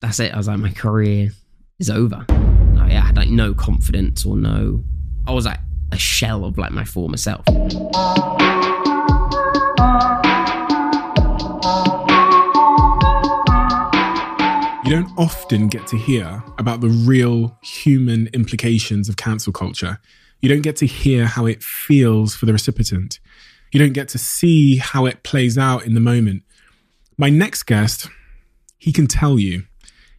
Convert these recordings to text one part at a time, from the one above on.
that's it. I was like, my career is over. I had like no confidence or no. I was like a shell of like my former self. You don't often get to hear about the real human implications of cancel culture. You don't get to hear how it feels for the recipient. You don't get to see how it plays out in the moment. My next guest, he can tell you.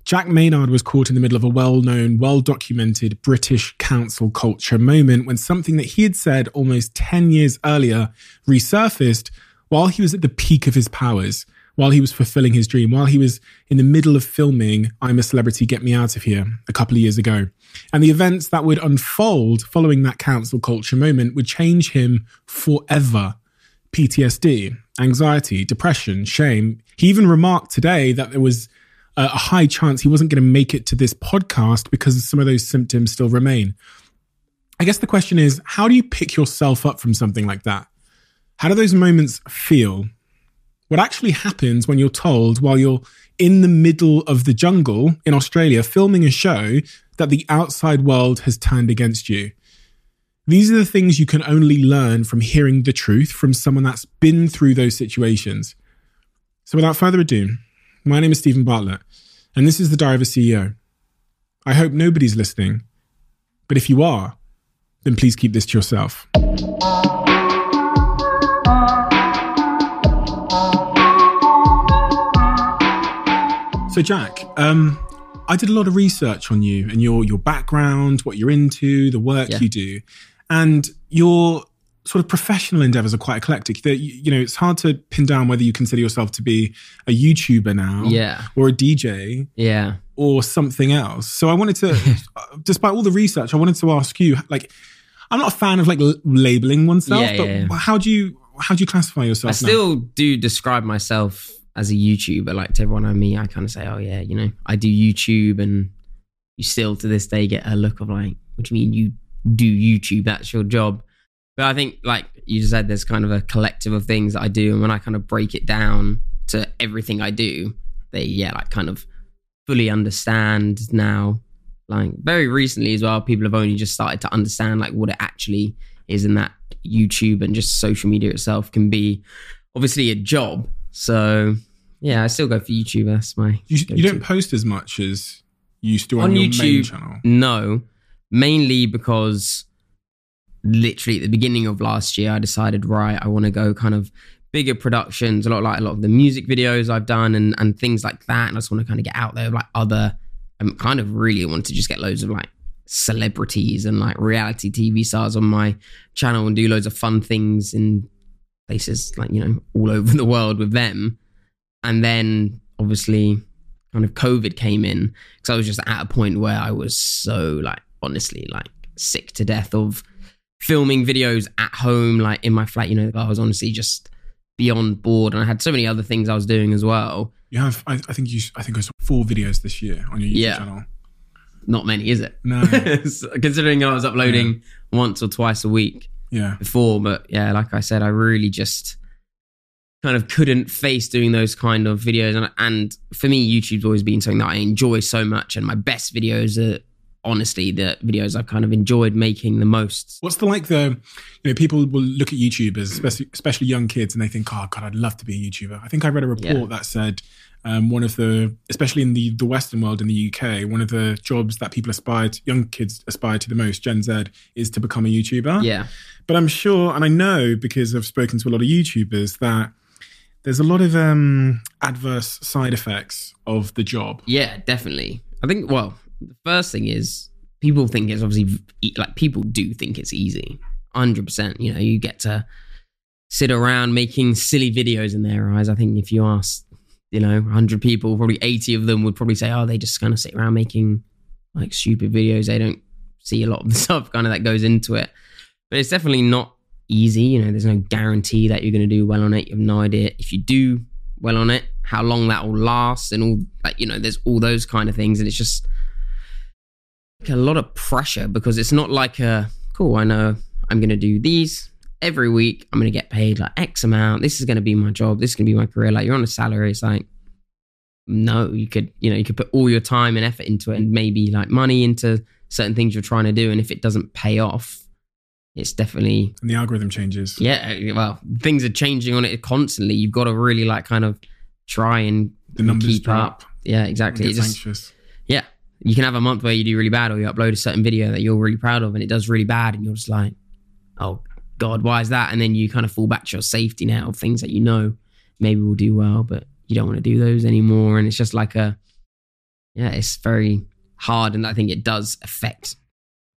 Jack Maynard was caught in the middle of a well known, well documented British cancel culture moment when something that he had said almost 10 years earlier resurfaced while he was at the peak of his powers while he was fulfilling his dream, while he was in the middle of filming I'm a Celebrity, Get Me Out of Here a couple of years ago. And the events that would unfold following that cancel culture moment would change him forever. PTSD, anxiety, depression, shame. He even remarked today that there was a high chance he wasn't going to make it to this podcast because some of those symptoms still remain. I guess the question is how do you pick yourself up from something like that? How do those moments feel? What actually happens when you're told while you're in the middle of the jungle in Australia filming a show that the outside world has turned against you? These are the things you can only learn from hearing the truth from someone that's been through those situations. So, without further ado, my name is Steven Bartlett, and this is the Diary of a CEO. I hope nobody's listening, but if you are, then please keep this to yourself. So, Jack, um, I did a lot of research on you and your your background, what you're into, the work Yeah. you do, and your sort of professional endeavors are quite eclectic. That you know, it's hard to pin down whether you consider yourself to be a YouTuber now, Yeah. or a DJ, Yeah. or something else. So, I wanted to, uh, despite all the research, I wanted to ask you, like, I'm not a fan of like l- labeling oneself, Yeah, but yeah. how do you how do you classify yourself? I now? still do describe myself as a YouTuber. Like to everyone I meet, I kind of say, "Oh yeah, you know, I do YouTube," and you still to this day get a look of like, "What do you mean you do YouTube? That's your job." But I think, like you just said, there's kind of a collective of things that I do, and when I kind of break it down to everything I do, they yeah, like kind of fully understand now. Like very recently as well, people have only just started to understand like what it actually is, and that YouTube and just social media itself can be obviously a job. So yeah, I still go for YouTube. That's my you, you don't post as much as you used to on, On your main YouTube, channel. No, mainly because literally at the beginning of last year, I decided, right, I want to go kind of bigger productions, a lot like a lot of the music videos I've done and and things like that. And I just want to kind of get out there, like other, I'm kind of really want to just get loads of like celebrities and like reality TV stars on my channel and do loads of fun things in places like you know all over the world with them. And then obviously kind of COVID came in because I was just at a point where I was so like honestly like sick to death of filming videos at home, like in my flat. You know, I was honestly just beyond bored, and I had so many other things I was doing as well. You have, I, I think you, I think I saw four videos this year on your YouTube Yeah. channel. Not many, is it? No, Considering I was uploading once or twice a week yeah, before, but yeah, like I said, I really just kind of couldn't face doing those kind of videos, and and for me, YouTube's always been something that I enjoy so much, and my best videos are honestly the videos I've kind of enjoyed making the most. What's the like the, you know, people will look at YouTubers, especially, especially young kids, and they think, oh God, I'd love to be a YouTuber. I think I read a report Yeah. that said um, one of the, especially in the the Western world in the UK, one of the jobs that people aspire, to, young kids aspire to the most, Gen Z, is to become a YouTuber. Yeah, But I'm sure, and I know because I've spoken to a lot of YouTubers that there's a lot of um, adverse side effects of the job. Yeah, definitely. I think, well, the first thing is people think it's obviously like people do think it's easy. 100%. You know, you get to sit around making silly videos in their eyes. I think if you ask, you know, 100 people, probably 80 of them would probably say, oh, they just kind of sit around making like stupid videos. They don't see a lot of the stuff kind of that goes into it. But it's definitely not easy. You know, there's no guarantee that you're going to do well on it. You have no idea if you do well on it, how long that will last, and all like, you know, there's all those kind of things. And it's just a lot of pressure because it's not like a cool, I know I'm going to do these every week. I'm going to get paid like X amount. This is going to be my job. This is going to be my career. Like you're on a salary. It's like, no, you could, you know, you could put all your time and effort into it and maybe like money into certain things you're trying to do. And if it doesn't pay off, it's definitely, And the algorithm changes. yeah, uh, well, things are changing on it constantly. You've got to really like kind of try and The numbers keep drop. up. Yeah, exactly. It It gets just, anxious. yeah, you can have a month where you do really bad or you upload a certain video that you're really proud of and it does really bad and you're just like, oh God, why is that? And then you kind of fall back to your safety net of things that you know maybe will do well, but you don't want to do those anymore. And it's just like a, yeah, it's very hard. And I think it does affect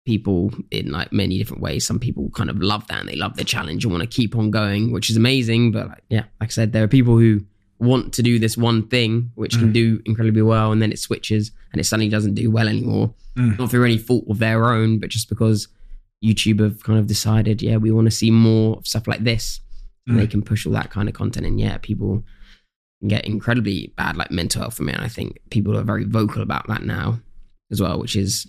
people in like many different ways. Some people kind of love that and they love the challenge and want to keep on going, which is amazing. But like, yeah, like I said, there are people who want to do this one thing, which can Mm. do incredibly well, and then it switches and it suddenly doesn't do well anymore. Mm. Not through any fault of their own, but just because YouTube have kind of decided, yeah, we want to see more stuff like this. And they Mm. can push all that kind of content. And yeah, people can get incredibly bad like mental health from it. And I think people are very vocal about that now as well, which is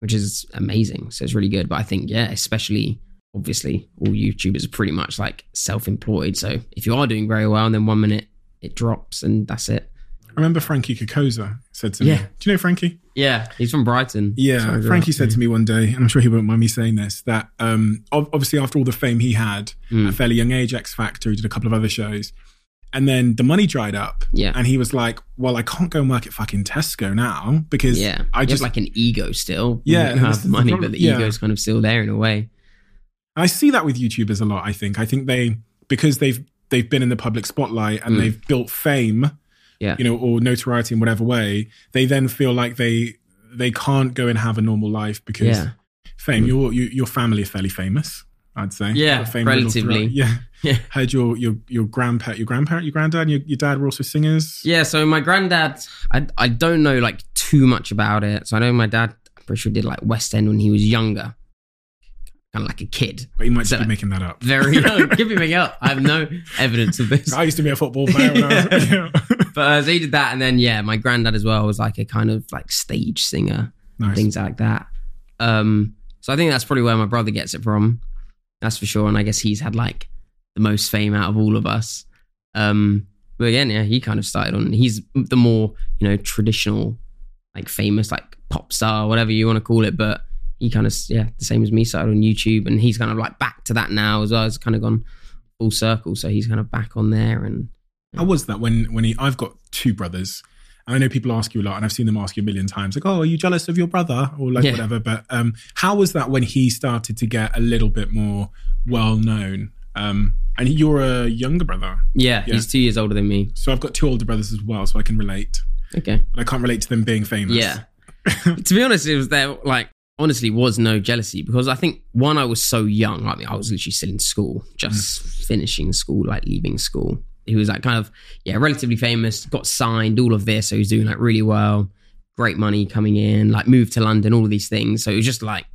which is amazing. So it's really good. But I think, yeah, especially obviously all YouTubers are pretty much like self-employed. So if you are doing very well and then one minute it drops and that's it. I remember Frankie Cocozza said to Yeah. me, Do you know Frankie? Yeah. He's from Brighton. Yeah, Frankie said to me one day, and I'm sure he won't mind me saying this, that um, obviously after all the fame he had at Mm. a fairly young age, X Factor, he did a couple of other shows, and then the money dried up, Yeah. and he was like, "Well, I can't go and work at fucking Tesco now because Yeah. I You just have like an ego still. Yeah, You have money, but the Yeah. ego's kind of still there in a way. I see that with YouTubers a lot. I think I think they because they've they've been in the public spotlight and Mm. they've built fame, Yeah. you know, or notoriety in whatever way. They then feel like they they can't go and have a normal life because Yeah. fame. Mm. Your you, your family is fairly famous, I'd say. Yeah, relatively. Yeah, Yeah. Heard your your your grandparent, your grandparent, your granddad, and your, your dad were also singers. Yeah, so my granddad, I I don't know like too much about it. So I know my dad, I'm pretty sure did like West End when he was younger, kind of like a kid, But you might just So- be making that up. very young. Give me up. I have no evidence of this. I used to be a football player. When I was, yeah. But uh, so he did that, and then yeah, my granddad as well was like a kind of like stage singer, nice. things like that. Um, so I think that's probably where my brother gets it from. That's for sure. And I guess he's had like the most fame out of all of us. Um, but again, yeah, he kind of started on. He's the more you know traditional, like famous, like pop star, whatever you want to call it. But he kind of yeah, the same as me, started on YouTube, and he's kind of like back to that now as well. It's kind of gone full circle. So he's kind of back on there, and How was that when when he? I've got two brothers. And I know people ask you a lot, and I've seen them ask you a million times, like, "Oh, are you jealous of your brother?" or like Yeah. whatever. But um, how was that when he started to get a little bit more well known? Um, and you're a younger brother, yeah, Yeah. he's two years older than me. so I've got two older brothers as well, so I can relate. Okay. But I can't relate to them being famous. Yeah. to be honest, it was there like honestly was no jealousy because I think one I was so young. I mean, I was literally still in school, just finishing school, like leaving school. He was like kind of yeah, relatively famous, got signed, all of this. So he was doing like really well, great money coming in, like moved to London, all of these things. So it was just like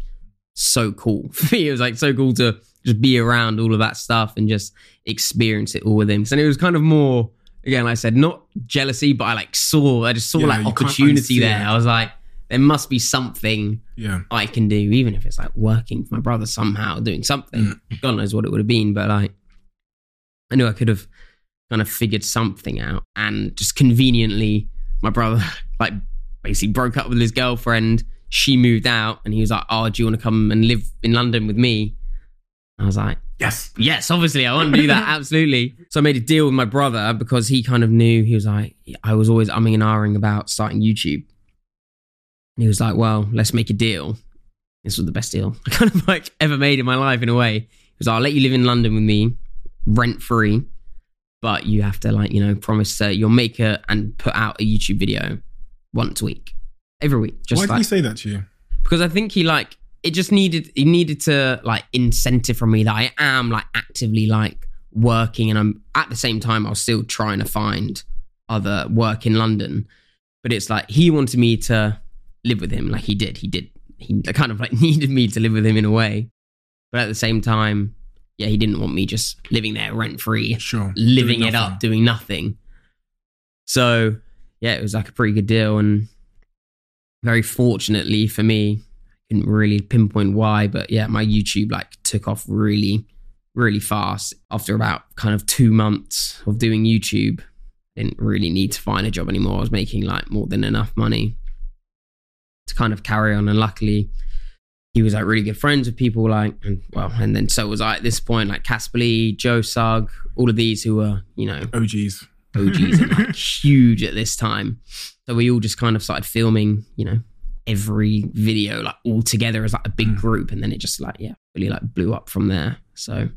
so cool for me. It was like so cool to just be around all of that stuff and just experience it all with him. So it was kind of more again, like I said, not jealousy, but I like saw, I just saw Yeah, like opportunity there. it. I was like, there must be something yeah. I can do, even if it's like working for my brother somehow, doing something. Mm. God knows what it would have been, but like, I knew I could have kind of figured something out. And just conveniently, my brother like basically broke up with his girlfriend. She moved out, and he was like, "Oh, do you want to come and live in London with me?" I was like, Yes. yes, obviously, I want to do that. Absolutely. So I made a deal with my brother because he kind of knew, he was like, I was always umming and ahhing about starting YouTube. And he was like, well, let's make a deal. This was the best deal I kind of like ever made in my life in a way. He was like, I'll let you live in London with me rent free, but you have to like, you know, promise that you'll make it and put out a YouTube video once a week, every week. Just Why did like, he say that to you? because I think he like it just needed he needed to like incentive from me that I am like actively like working and I'm at the same time I was still trying to find other work in London but it's like he wanted me to live with him like he did he did he kind of like needed me to live with him in a way but at the same time yeah he didn't want me just living there rent free Sure. living it up, doing nothing. So yeah, it was like a pretty good deal, and very fortunately for me, I couldn't really pinpoint why, but yeah, my YouTube like took off really, really fast. After about kind of two months of doing YouTube, didn't really need to find a job anymore. I was making like more than enough money to kind of carry on. And luckily, he was like really good friends with people like, and well, and then so was I at this point, like Caspar Lee, Joe Sugg, all of these who were, you know, OGs. OGs and like huge at this time. So we all just kind of started filming, you know, every video like all together as like a big Mm. group. And then it just like, yeah, really like blew up from there. So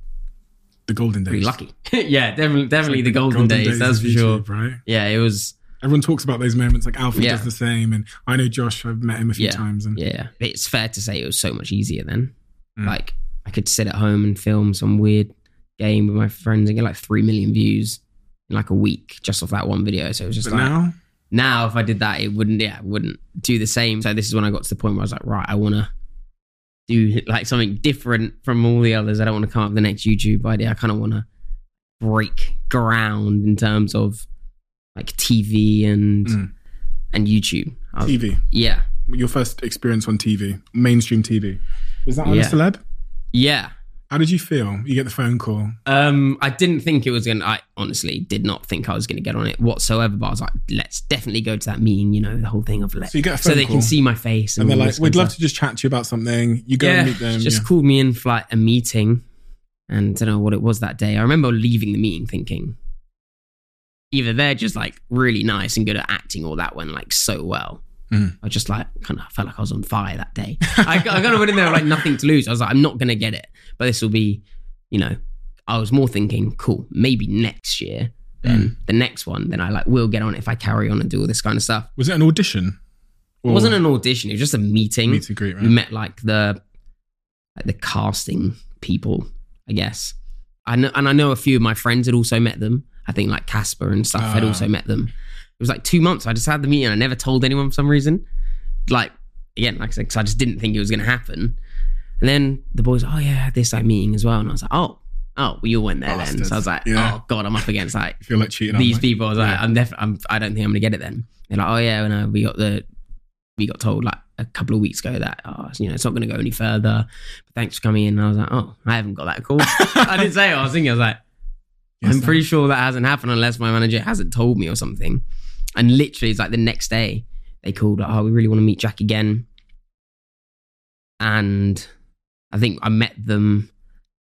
The golden days. pretty lucky. yeah, definitely, definitely the golden, days, That's of for sure. Right. Yeah, it was. Everyone talks about those moments. Like Alfie Yeah. does the same, and I know Josh. I've met him a few Yeah. times, and Yeah, it's fair to say it was so much easier then. Mm. Like I could sit at home and film some weird game with my friends and get like three million views in like a week just off that one video. So it was just but like now now if I did that, it wouldn't. Yeah, it wouldn't do the same. So this is when I got to the point where I was like, right, I want to do like something different from all the others. I don't want to come up with the next YouTube idea. I kind of want to break ground in terms of like TV and Mm. and YouTube. I was- TV. yeah, Your first experience on TV, mainstream TV, was that on Yeah. a celeb? yeah. How did you feel? You get the phone call. Um, I didn't think it was gonna. I honestly did not think I was gonna get on it whatsoever. But I was like, let's definitely go to that meeting. You know, the whole thing of let, So you get a so phone they can see my face. And, and they're like, "We'd love stuff. to just chat to you about something." You go yeah, and meet them. just yeah. called me in for like a meeting, and I don't know what it was that day. I remember leaving the meeting thinking, either they're just like really nice and good at acting, or that went like so well. Mm. I just like kind of felt like I was on fire that day. I, I kind of went in there with like nothing to lose. I was like, I'm not gonna get it, but this will be, you know. I was more thinking, cool, maybe next year. Then Mm. the next one, then I like will get on if I carry on and do all this kind of stuff. Was it an audition? It wasn't an audition; it was just a meeting meet and greet, right? we met like the like the casting people, I guess. I know, and I know a few of my friends had also met them. I think like Caspar and stuff had Ah. also met them. It was like two months. I just had the meeting. And I never told anyone for some reason. Like again, like I said, because I just didn't think it was going to happen. And then the boys, oh yeah, I had this like meeting as well, and I was like, oh, oh, we all went there then. Bastards. So I was like, Yeah. oh god, I'm up against like I feel like cheating. these people. I was like, I'm definitely, I'm, I don't think I'm gonna get it then. They're like, oh yeah, no, we got the, we got told like a couple of weeks ago that, oh, you know, it's not gonna go any further. But thanks for coming in. And I was like, oh, I haven't got that call. I didn't say it. I was thinking, I was like, Yes, I'm pretty sure that hasn't happened unless my manager hasn't told me or something. And literally, it's like the next day they called, oh, we really want to meet Jack again. And I think I met them.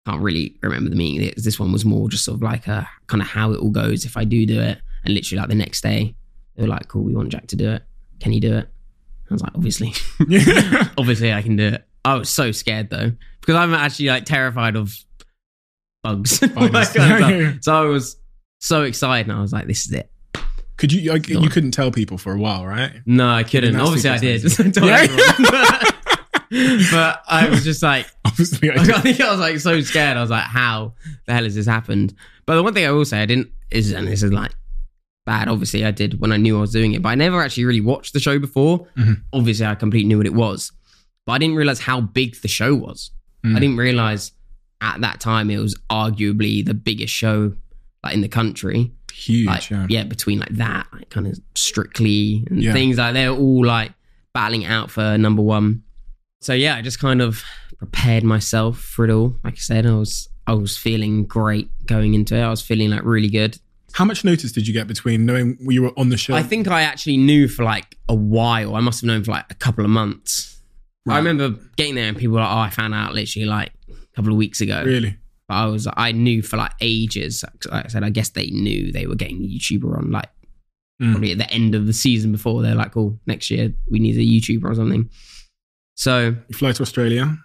Can't really remember the meeting. This one was more just sort of like a kind of how it all goes if I do do it. And literally, like the next day, they were like, "Cool, we want Jack to do it. Can you do it?" I was like, "Obviously, obviously, I can do it." I was so scared though because I'm actually like terrified of bugs. and all that Spiders. kind of stuff. Yeah, yeah. So I was so excited, and I was like, "This is it." Could you? Go you couldn't tell people for a while, right? No, I couldn't. Obviously, I did. secret I Yeah. but I was just like, Obviously, I I think I was like so scared. I was like, how the hell has this happened? But the one thing I will say, I didn't is, and this is like bad. Obviously, I did when I knew I was doing it, but I never actually really watched the show before. Mhm. Obviously, I completely knew what it was, but I didn't realize how big the show was. Mm. I didn't realize at that time it was arguably the biggest show like in the country huge. like yeah. yeah. between like that like kind of strictly and Yeah. things like they're all like battling out for number one so yeah i just kind of prepared myself for it all like i said i was i was feeling great going into it i was feeling like really good How much notice did you get between knowing you were on the show? i think i actually knew for like a while i must have known for like a couple of months i remember getting there and people were like oh i found out literally like couple of weeks ago really. But I was I knew for like ages. Like I said, I guess they knew they were getting a YouTuber on like Mm. probably at the end of the season before. They're like, "Oh, next year we need a YouTuber or something." So You fly to Australia.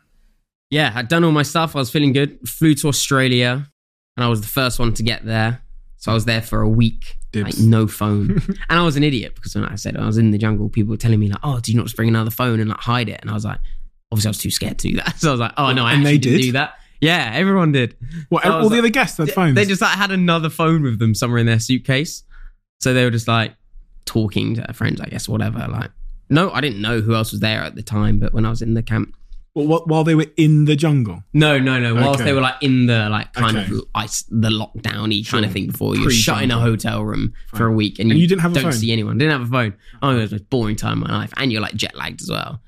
yeah, I'd done all my stuff. I was feeling good. Flew to Australia, and I was the first one to get there. So I was there for a week, like no phone, and I was an idiot because when I said I was in the jungle, people were telling me like, "Oh, do you not just bring another phone and like hide it?" And I was like, obviously I was too scared to do that. So I was like, "Oh no, I And they actually did did? do that." Yeah, everyone did. What? I all the like- other guests had They- phones. They just like had another phone with them somewhere in their suitcase. So they were just like talking to their friends, I guess, whatever. Like, no, I didn't know who else was there at the time, but when I was in the camp, Well, wh- while they were in the jungle. no, no, no. Whilst Okay. they were like in the like kind Okay. of ice, the lockdowny kind of Sure. thing before you're shut in a hotel room for a week and, And you didn't have a don't see anyone. Didn't have a phone. Oh, it was the most boring time of my life, and you're like jet lagged as well.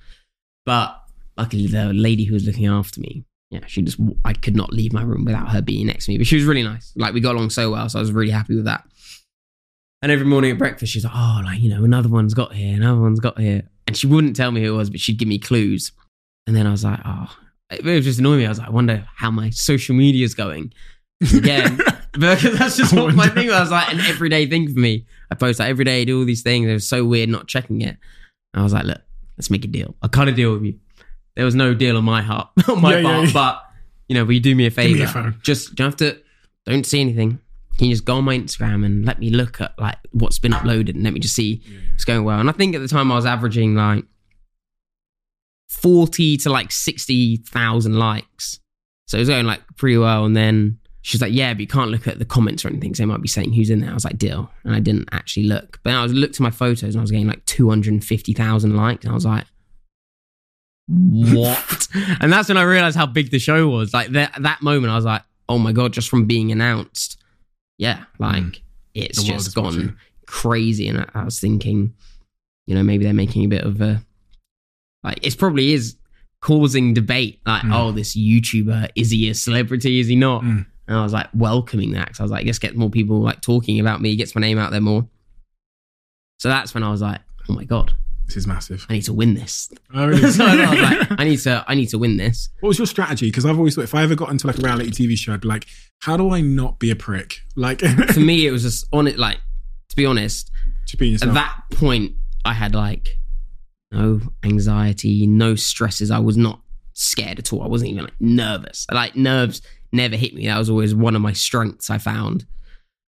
But luckily, the lady who was looking after me, yeah, she just I could not leave my room without her being next to me. But she was really nice. Like we got along so well, so I was really happy with that. And every morning at breakfast, she's like, oh, like, you know, another one's got here, another one's got here. And she wouldn't tell me who it was, but she'd give me clues. And then I was like, oh, it was just annoying me. I was like, I wonder how my social media is going. Again, because that's just what my thing was. I was like, an everyday thing for me. I post like every day, do all these things. It was so weird not checking it. And I was like, look, let's make a deal. I kind of deal with you. There was no deal on my heart, on my Yeah, yeah, part, yeah. but you know, will you do me a me favor? phone. Just don't have to. Don't see anything. Can you just go on my Instagram and let me look at like what's been uploaded and let me just see it's going well. And I think at the time I was averaging like forty to like sixty thousand likes, so it was going like pretty well. And then she's like, "Yeah, but you can't look at the comments or anything. So they might be saying who's in there." I was like, "Deal," and I didn't actually look. But I was looked at my photos and I was getting like two hundred and fifty thousand likes, and I was like. What? and that's when I realized how big the show was. Like that that moment, I was like, "Oh my god!" Just from being announced, yeah, like it's The just gone watching. crazy. And I, I was thinking, you know, maybe they're making a bit of a like it probably is causing debate. Like, Mm. oh, this YouTuber is he a celebrity? Is he not? Mm. And I was like welcoming that because I was like, just get more people like talking about me, gets my name out there more. So that's when I was like, oh my god, This is massive. I need to win this. Oh, really? so I was like, I need to, I need to win this. what was your strategy? Because I've always thought if I ever got into like a reality TV show, I'd be like, how do I not be a prick? Like, For me, it was just on it. Like to be honest, just being at that point, I had like no anxiety, no stresses. I was not scared at all. I wasn't even like nervous. Like nerves never hit me. That was always one of my strengths I found.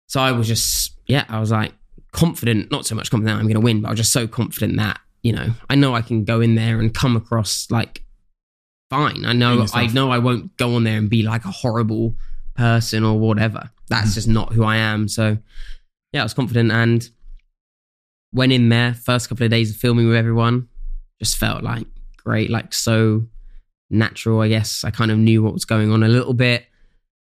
So I was just, yeah, I was like confident, not so much confident I'm going to win, but I was just so confident that, you know, I know I can go in there and come across like fine. I know. I know I won't go on there and be like a horrible person or whatever. That's Mhm. just not who I am. So yeah, I was confident and went in there first couple of days of filming with everyone just felt like great like so natural i guess i kind of knew what was going on a little bit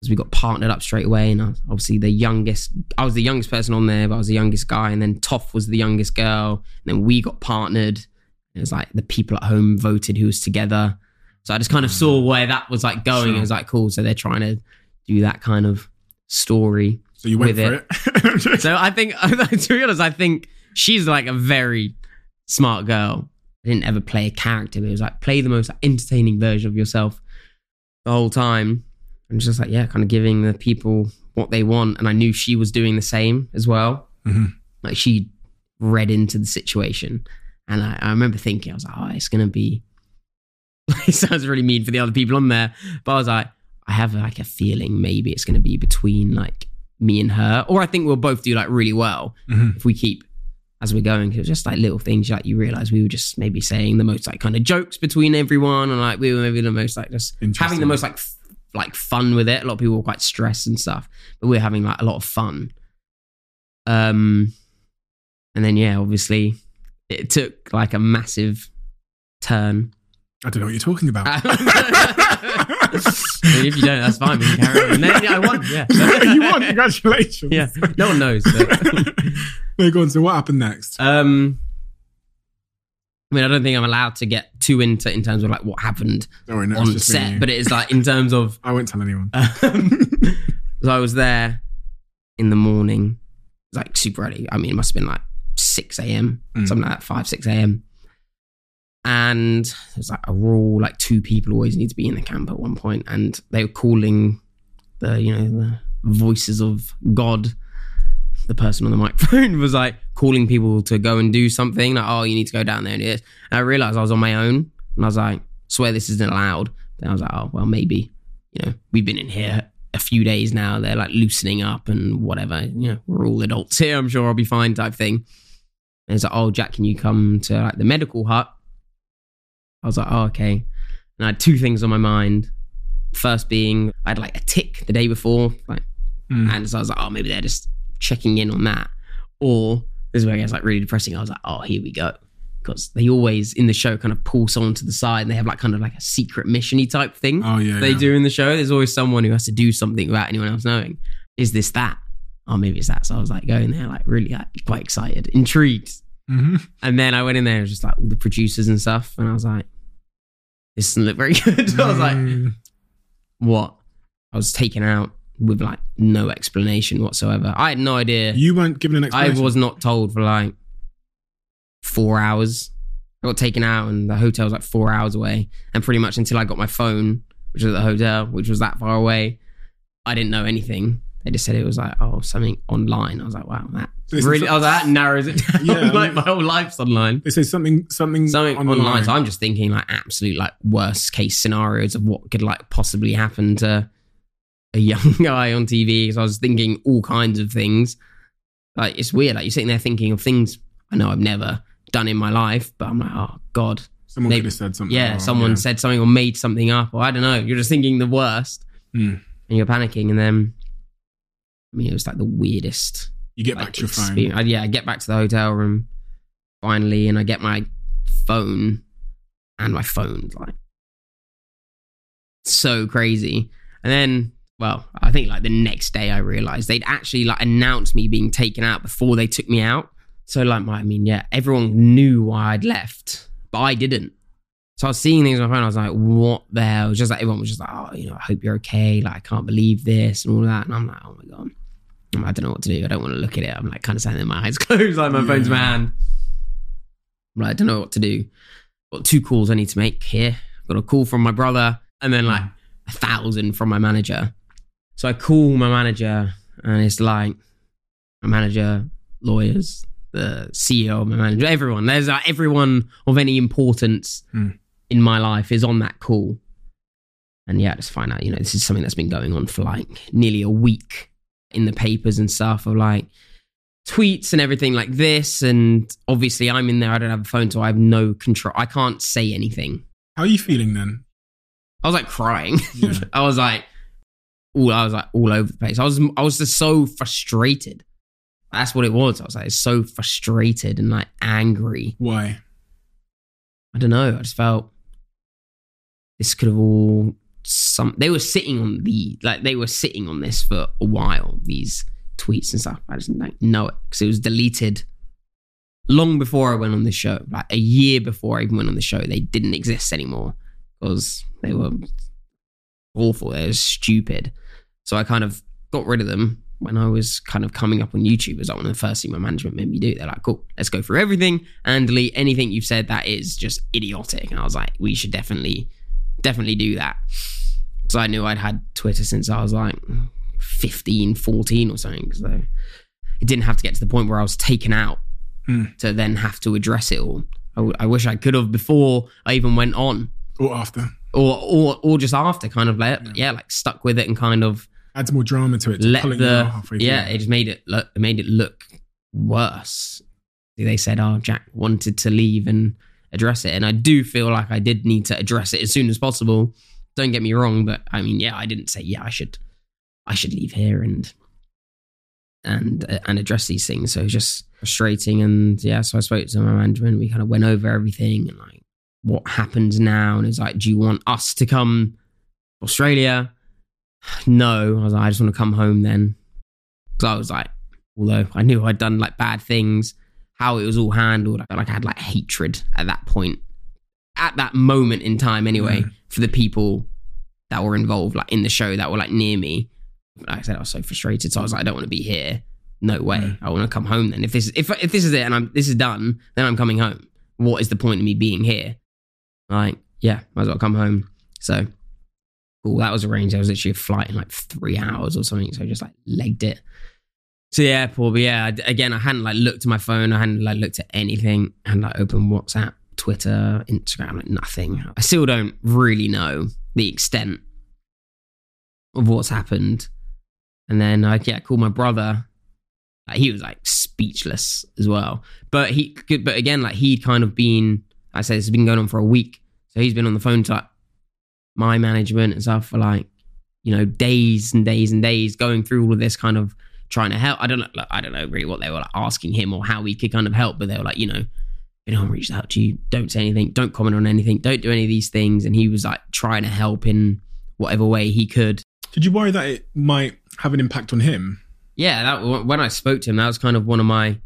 because we got partnered up straight away and I was obviously the youngest i was the youngest person on there but i was the youngest guy and then toff was the youngest girl and then we got partnered it was like the people at home voted who was together so i just kind of saw mm. where that was like going Sure. it was like cool so they're trying to do that kind of story so you went with for it. so I think, to be honest, I think she's like a very smart girl. I didn't ever play a character, but it was like play the most entertaining version of yourself the whole time. And just like, yeah, kind of giving the people what they want. And I knew she was doing the same as well. Mhm. Like she read into the situation. And I, I remember thinking, I was like, oh, it's going to be, it sounds really mean for the other people on there. But I was like, I have like a feeling maybe it's going to be between like me and her, or I think we'll both do like really well Mhm. if we keep as we're going. 'Cause It was just like little things like you realize we were just maybe saying the most like kind of jokes between everyone, and like we were maybe the most like just having the most like like fun with it. A lot of people were quite stressed and stuff, but we are having like a lot of fun. Um, and then yeah, obviously it took like a massive turn. I don't know what you're talking about. if you don't, that's fine. We can carry on. Then yeah, I won. Yeah, you won. Congratulations. Yeah, no one knows. But, no, go on. So what happened next? um, I mean, I don't think I'm allowed to get too into in terms of like what happened worry, no, on just me and set, but it is like in terms of. I won't tell anyone. Um, so I was there in the morning, like super early. I mean, it must have been like six a.m. Mm. something like that, five six a.m. And there's like a rule, like two people always need to be in the camp at one point, and they were calling the you know the voices of God. The person on the microphone was like calling people to go and do something. Like, oh, you need to go down there and do this. And I realized I was on my own, and I was like, swear this isn't allowed. Then I was like, oh well, maybe you know we've been in here a few days now. They're like loosening up and whatever. You know, we're all adults here. I'm sure I'll be fine. Type thing. And it's like, oh, Jack, can you come to like the medical hut? I was like, oh, okay. And I had two things on my mind. First being, I had like a tick the day before, like, Mm. and so I was like, oh, maybe they're just checking in on that. Or this is where it gets like really depressing. I was like, oh, here we go. Because they always in the show kind of pull someone to the side and they have like kind of like a secret missiony type thing Oh yeah. they yeah. do in the show. There's always someone who has to do something without anyone else knowing. Is this that? Oh, maybe it's that. So I was like going there, like really like, quite excited, intrigued. Mhm. And then I went in there, it was just like all the producers and stuff. And I was like, this doesn't look very good. I was like, Mm. what? I was taken out with like no explanation whatsoever. I had no idea. You weren't given an explanation. I was not told for like four hours. I got taken out, and the hotel was like four hours away. And pretty much until I got my phone, which was at the hotel, which was that far away, I didn't know anything. They just said it was like, oh, something online. I was like, wow, that this really, oh, that narrows it down. Yeah, I like mean- my whole life's online. They say something, something, Something on the online. So I'm just thinking like absolute like worst case scenarios of what could like possibly happen to a young guy on TV. because I was thinking all kinds of things. Like it's weird. Like you're sitting there thinking of things I know I've never done in my life, but I'm like, oh god, Someone they- could have said something. yeah, someone yeah. said something or made something up, or I don't know. You're just thinking the worst, Hmm. and you're panicking, and then I mean, it was like the weirdest You get like, back to your phone. I- yeah, I get back to the hotel room finally, and I get my phone, and my phone's like so crazy. And then, well, I think like the next day, I realized they'd actually like announced me being taken out before they took me out. So like, my, I mean, yeah, everyone knew why I'd left, but I didn't. So I was seeing things on my phone. I was like, "What the hell?" Just like everyone was just like, "Oh, you know, I hope you're okay." Like, I can't believe this and all that. And I'm like, "Oh my god." Like, I don't know what to do. I don't want to look at it. I'm like kind of standing with my eyes closed, like my phone's in my hand. I'm like, I don't know what to do. Got two calls I need to make here. Got a call from my brother and then like mm. a thousand from my manager. So I call my manager and it's like my manager, lawyers, the CEO my manager, everyone. There's like everyone of any importance Hmm. in my life is on that call. And yeah, just find out, you know, this is something that's been going on for like nearly a week in the papers and stuff of like tweets and everything like this. And obviously, I'm in there. I don't have a phone, so I have no control. I can't say anything. How are you feeling then? I was like crying. Yeah. I was like, all I was like all over the place. I was I was just so frustrated. That's what it was. I was like so frustrated and like angry. Why? I don't know. I just felt this could have all some. They were sitting on the like they were sitting on this for a while. These tweets and stuff. I just didn't like, know it because it was deleted long before I went on the show. Like a year before I even went on the show, they didn't exist anymore because they were awful. They were stupid. So I kind of got rid of them when I was kind of coming up on YouTube. As like one of the first thing my management made me do. They're like, "Cool, let's go through everything and delete anything you've said that is just idiotic." And I was like, "We should definitely, definitely do that." So I knew I'd had Twitter since I was like 15, 14 or something. So it didn't have to get to the point where I was taken out Hmm. to then have to address it all. I, w- I wish I could have before I even went on Or after? Or or or just after kind of like yeah, like stuck with it and kind of Adds more drama to it. to let the yeah through. it just made it look it made it look worse they said oh jack wanted to leave and address it and i do feel like i did need to address it as soon as possible don't get me wrong but i mean yeah i didn't say yeah i should i should leave here and and uh, and address these things so it's just frustrating and yeah so i spoke to my management we kind of went over everything and like what happens now? And it's like do you want us to come to australia? No. I was like i just want to come home then. Because i was like although i knew i'd done like bad things how it was all handled i felt like i had like hatred at that point. At that moment in time anyway Mm. for the people that were involved like in the show that were like near me. Like i said i was so frustrated so i was like i don't want to be here. No way. Mm. i want to come home then. If this if if this is it and i'm this is done then i'm coming home. What is the point of me being here like yeah might as well come home. So cool that was arranged. There was literally a flight in like three hours or something. So I just like legged it. To the airport but yeah again i hadn't like looked at my phone. I hadn't like looked at anything. I hadn't like opened whatsapp twitter instagram like nothing. I still don't really know the extent of what's happened. And then i yeah called my brother like, he was like speechless as well. But he but again like he'd kind of been i said this has been going on for a week so he's been on the phone to like, my management and stuff for like you know days and days and days going through all of this kind of trying to help i don't know like, i don't know really what they were like asking him or how we could kind of help but they were like you know if anyone reached out to you don't say anything don't comment on anything don't do any of these things and he was like trying to help in whatever way he could Did you worry that it might have an impact on him? yeah, that when I spoke to him, that was kind of one of my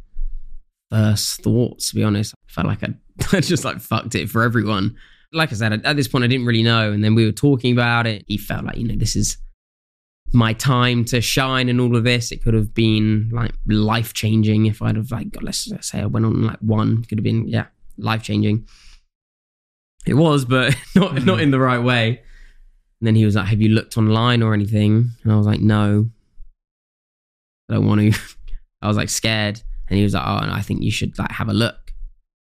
first thoughts. To be honest, I felt like I, I just like fucked it for everyone. Like I said, at this point, I didn't really know, and then we were talking about it. He felt like you know this is my time to shine and all of this. It could have been like life changing if I'd have like got let's, let's say I went on like one. Could have been yeah life changing. It was, but not Mhm. not in the right way. And then he was like, "Have you looked online or anything?" And I was like, "No, I don't want to." I was like scared, and he was like, "Oh, and I think you should like have a look."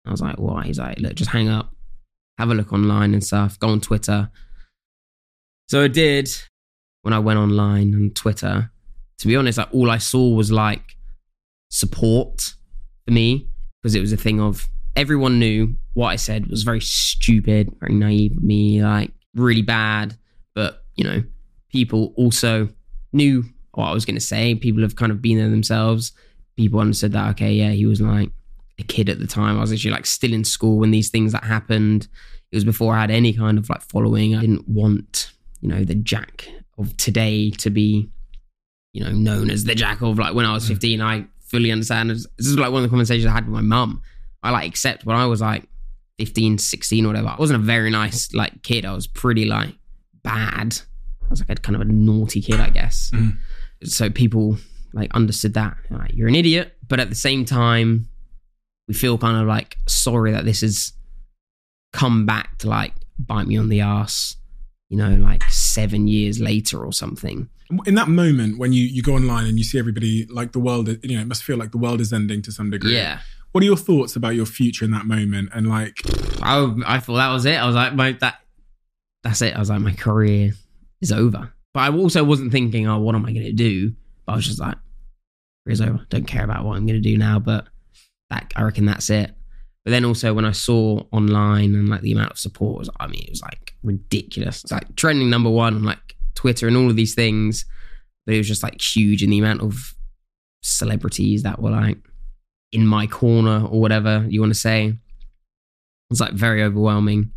I was like, "Why?" He's like, "Look, just hang up, have a look online and stuff. Go on Twitter." So I did. When I went online on Twitter, to be honest, like all I saw was like support for me because it was a thing of everyone knew what I said was very stupid, very naive of me, like really bad. But you know, people also knew what I was going to say. People have kind of been there themselves. People understood that. Okay, yeah, he was like a kid at the time. I was actually like still in school when these things that happened. It was before I had any kind of like following. I didn't want, you know, the Jack of today to be, you know, known as the Jack of like when I was 15. I fully understand. This is like one of the conversations I had with my mum. I like accept when I was like 15, 16 or whatever. I wasn't a very nice like kid. I was pretty like bad. I was like a kind of a naughty kid, I guess. Mhm. So people like understood that. Like, you're an idiot. But at the same time, we feel kind of like sorry that this has come back to like bite me on the ass, you know, like seven years later or something. In that moment when you, you go online and you see everybody like the world, you know, it must feel like the world is ending to some degree. Yeah. What are your thoughts about your future in that moment? And like, I, I thought that was it. I was like, my, that, that's it. I was like, my career is over. But I also wasn't thinking, oh, what am I going to do? But I was just like, career's over. Don't care about what I'm going to do now. But that, I reckon that's it. But then also when I saw online and like the amount of support was, I mean, it was like ridiculous. It's like trending number one on like Twitter and all of these things. But it was just like huge in the amount of celebrities that were like in my corner or whatever you want to say. It was like very overwhelming.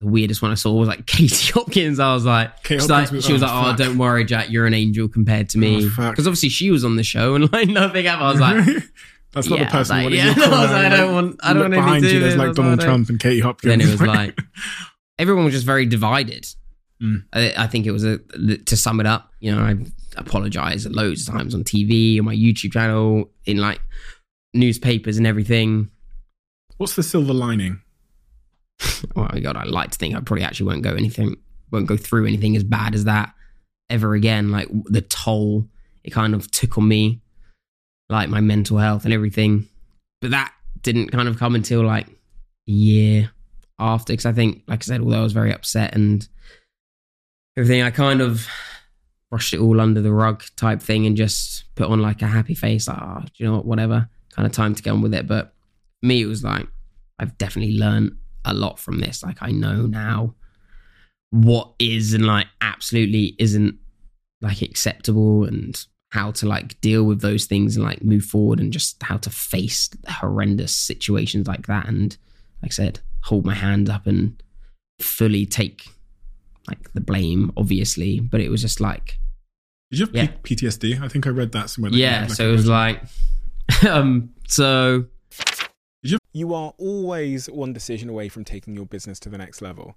The weirdest one I saw was like Katie Hopkins. I was like, Hopkins like she was oh, like, oh, fuck. don't worry, Jack, you're an angel compared to me. Oh. Because obviously she was on the show and like nothing ever. I was like, that's not yeah, the person. I like, yeah, no, like, I don't want, I don't want behind to you. do There's like Donald Trump and Katie Hopkins. Then it was like everyone was just very divided. Mm. I, I think it was a to sum it up. You know, I apologized loads of times on TV, on my YouTube channel, in like newspapers and everything. what's the silver lining? oh my god, I like to think I probably actually won't go anything, won't go through anything as bad as that ever again. Like the toll it kind of took on me, like my mental health and everything. But that didn't kind of come until like a year after, because I think, like I said, although I was very upset and everything, I kind of brushed it all under the rug type thing and just put on like a happy face, like, oh, do you know what, whatever, kind of time to get on with it. But me, it was like, I've definitely learned a lot from this. Like I know now what is and like absolutely isn't like acceptable and how to like deal with those things and like move forward and just how to face horrendous situations like that and like I said, hold my hand up and fully take like the blame, obviously. But it was just like Did you have Yeah. P- PTSD? I think I read that somewhere. that yeah, like, so it was like um so You are always one decision away from taking your business to the next level.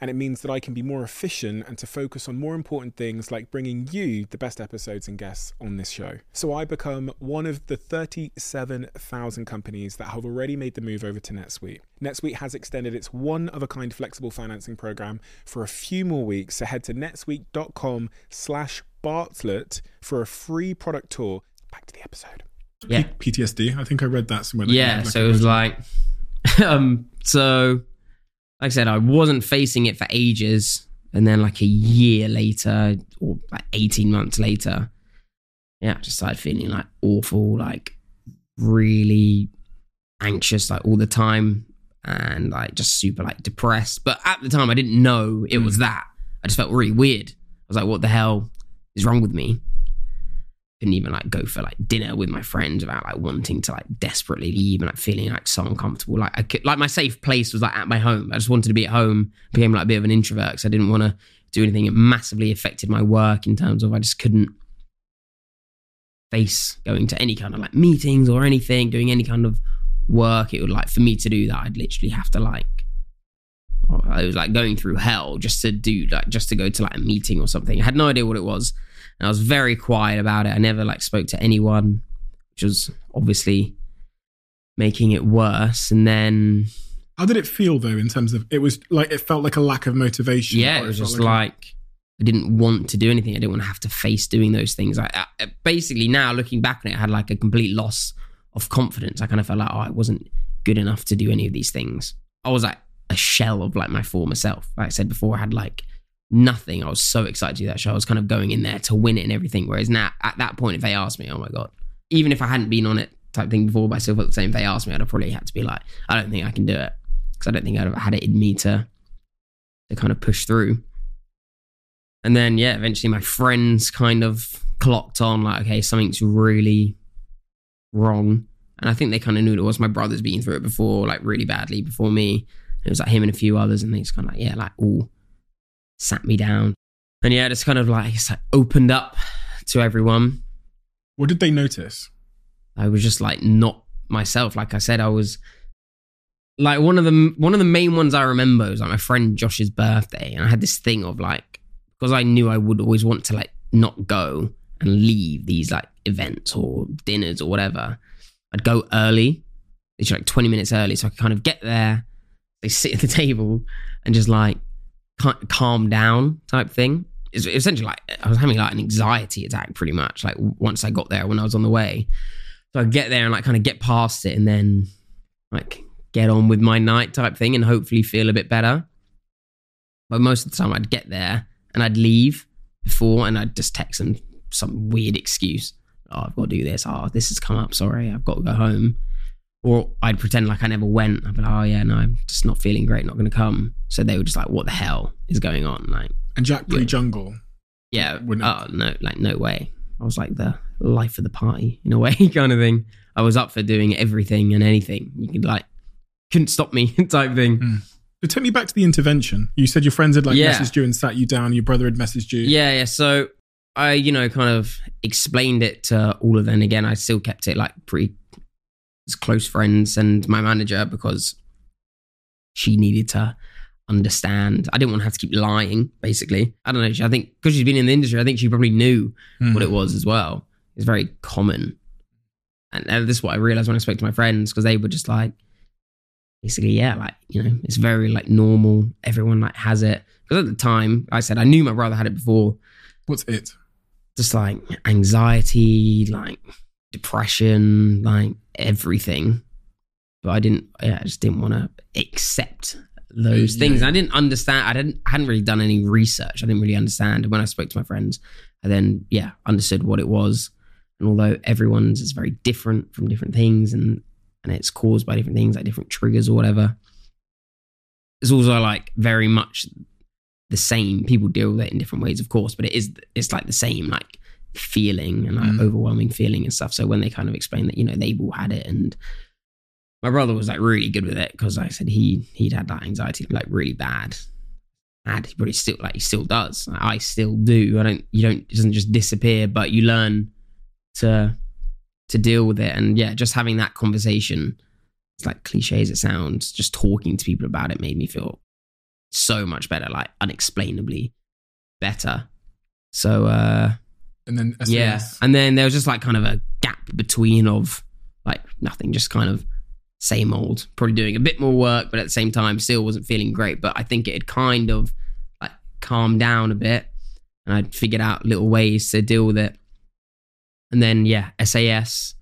And it means that I can be more efficient and to focus on more important things like bringing you the best episodes and guests on this show. So I become one of the 37,000 companies that have already made the move over to NetSuite. NetSuite has extended its one of a kind flexible financing program for a few more weeks. So head to netsuite.com slash Bartlett for a free product tour. Back to the episode. yeah. P- PTSD. I think I read that somewhere. that yeah had, like, so it was like um so like i said i wasn't facing it for ages. And then like a year later or like 18 months later yeah i just started feeling like awful like really anxious like all the time. And like just super like depressed. But at the time i didn't know it was hmm. that. I just felt really weird. I was like, what the hell is wrong with me? Couldn't even like go for like dinner with my friends without like wanting to like desperately leave and like feeling like so uncomfortable. Like I could, like my safe place was like at my home. I just wanted to be at home. Became like a bit of an introvert because I didn't want to do anything. It massively affected my work in terms of I just couldn't face going to any kind of like meetings or anything, doing any kind of work. It would like for me to do that, I'd literally have to like oh, I was like going through hell just to do like just to go to like a meeting or something. I had no idea what it was. And I was very quiet about it. I never like spoke to anyone, which was obviously making it worse. And then How did it feel though, in terms of it was like it felt like a lack of motivation? yeah, it was just a- like I didn't want to do anything. I didn't want to have to face doing those things. I, I basically now looking back on it, I had like a complete loss of confidence. I kind of felt like oh, I wasn't good enough to do any of these things. I was like a shell of like my former self. Like I said before, I had like nothing. I was so excited to do that show. I was kind of going in there to win it and everything. Whereas now, at that point, if they asked me, oh my god, even if I hadn't been on it type thing before, but I still felt the same. If they asked me, I'd have probably had to be like, I don't think I can do it because I don't think I'd have had it in me to to kind of push through. And then yeah, eventually my friends kind of clocked on like, okay, something's really wrong. And I think they kind of knew it was. My brother's been through it before, like really badly before me. It was like him and a few others, and they just kind of like, yeah, like all sat me down. And yeah, just kind of like, like opened up to everyone. What did they notice? I was just like not myself. Like I said, I was like one of the one of the main ones I remember was like my friend Josh's birthday, and I had this thing of like because I knew I would always want to like not go and leave these like events or dinners or whatever. I'd go early, it's like twenty minutes early, so I could kind of get there. They sit at the table and just like calm down type thing. It's essentially like I was having like an anxiety attack pretty much. Like once I got there when I was on the way, so I'd get there and like kind of get past it and then like get on with my night type thing and hopefully feel a bit better. But most of the time I'd get there and I'd leave before and I'd just text them some weird excuse. Oh, I've got to do this. Oh, this has come up. Sorry, I've got to go home. Or I'd pretend like I never went. I'd be like, oh yeah, no, I'm just not feeling great, not going to come. So they were just like, what the hell is going on? Like, And Jack pre jungle. yeah, Wouldn't oh no, like no way. I was like the life of the party in a way, kind of thing. I was up for doing everything and anything. You could like couldn't stop me type thing. Hmm. But take me back to the intervention. You said your friends had like Yeah. messaged you and sat you down. Your brother had messaged you. Yeah, yeah. So I, you know, kind of explained it to all of them. Again, I still kept it like pretty close friends and my manager because she needed to understand. I didn't want to have to keep lying, basically. I don't know. she- I think because she's been in the industry, I think she probably knew Mm. what it was as well. It's very common. And, and this is what I realized when I spoke to my friends because they were just like, basically, yeah, like, you know, it's very like normal. Everyone like has it. Because at the time, I said I knew my brother had it before, What's it? just like anxiety, like depression, like everything. But I didn't, yeah, I just didn't want to accept those Yeah. things. I didn't understand. I didn't, I hadn't really done any research. I didn't really understand. And when I spoke to my friends, I then, yeah, understood what it was. And although everyone's is very different from different things and, and it's caused by different things, like different triggers or whatever, it's also like very much the same. People deal with it in different ways, of course, but it is, it's like the same, like, feeling and like Mm. overwhelming feeling and stuff. So when they kind of explained that, you know, they've all had it and my brother was like really good with it because like I said he he'd had that anxiety like really bad. And he probably still like he still does. Like, I still do. I don't you don't it doesn't just disappear, but you learn to to deal with it. And yeah, just having that conversation, it's like cliche as it sounds, just talking to people about it made me feel so much better, like unexplainably better. So uh And then SAS. yeah. And then there was just like kind of a gap between of like nothing, just kind of same old, probably doing a bit more work, but at the same time still wasn't feeling great. But I think it had kind of like calmed down a bit and I'd figured out little ways to deal with it. And then yeah, SAS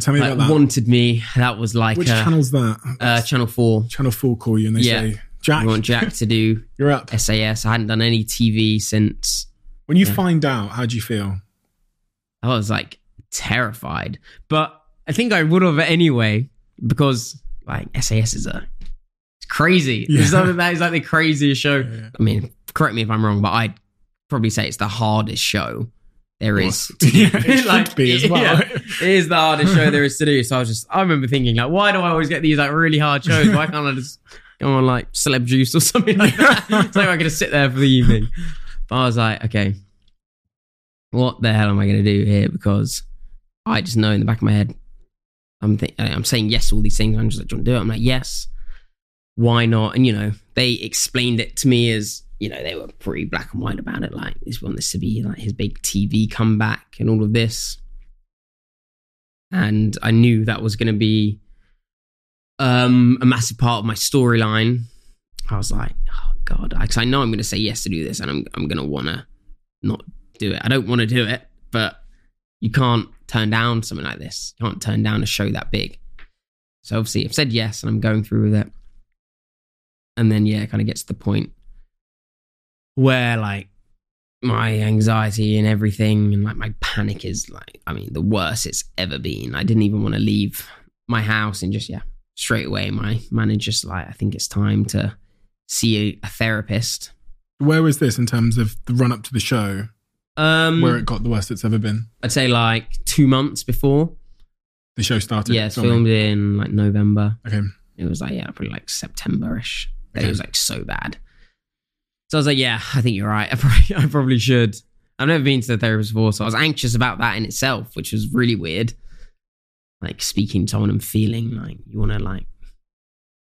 Tell me like, about that. wanted me. That was like Which uh, channel's that? uh, Channel 4. Channel 4 call you and they Yeah. say, Jack, We want Jack to do you're up. SAS. I hadn't done any TV since When you Yeah. find out, how do you feel? I was like terrified, but I think I would have anyway because like SAS is a it's crazy. Yeah. It's something that is like the craziest show. Yeah. I mean, correct me if I'm wrong, but I'd probably say it's the hardest show there is. Yeah, it should be as well. yeah, it is the hardest show there is to do. So I was just, I remember thinking like, why do I always get these like really hard shows? Why can't I just go on like Celeb Juice or something like that? so I could just sit there for the evening. But I was like, okay, what the hell am I going to do here? Because I just know in the back of my head, I'm th- I'm saying yes to all these things. I'm just like, do you do it? I'm like, yes. Why not? And you know, they explained it to me as you know they were pretty black and white about it. Like this want this to be like his big TV comeback and all of this. And I knew that was going to be um, a massive part of my storyline. I was like, god, because I know I'm going to say yes to do this, and I'm I'm going to want to not do it. I don't want to do it, but you can't turn down something like this. You can't turn down a show that big. So obviously, I've said yes, and I'm going through with it. And then yeah, it kind of gets to the point where like my anxiety and everything and like my panic is like I mean the worst it's ever been. I didn't even want to leave my house and just yeah straight away my manager's like I think it's time to see a, a therapist. Where was this in terms of the run up to the show? Um, where it got the worst it's ever been? I'd say like two months before. The show started. Yeah, it's filmed in like November. Okay. It was like yeah, probably like September-ish. Okay. It was like so bad. So I was like, yeah, I think you're right. I probably, I probably should. I've never been to the therapist before, so I was anxious about that in itself, which was really weird. Like speaking to someone and feeling like you want to like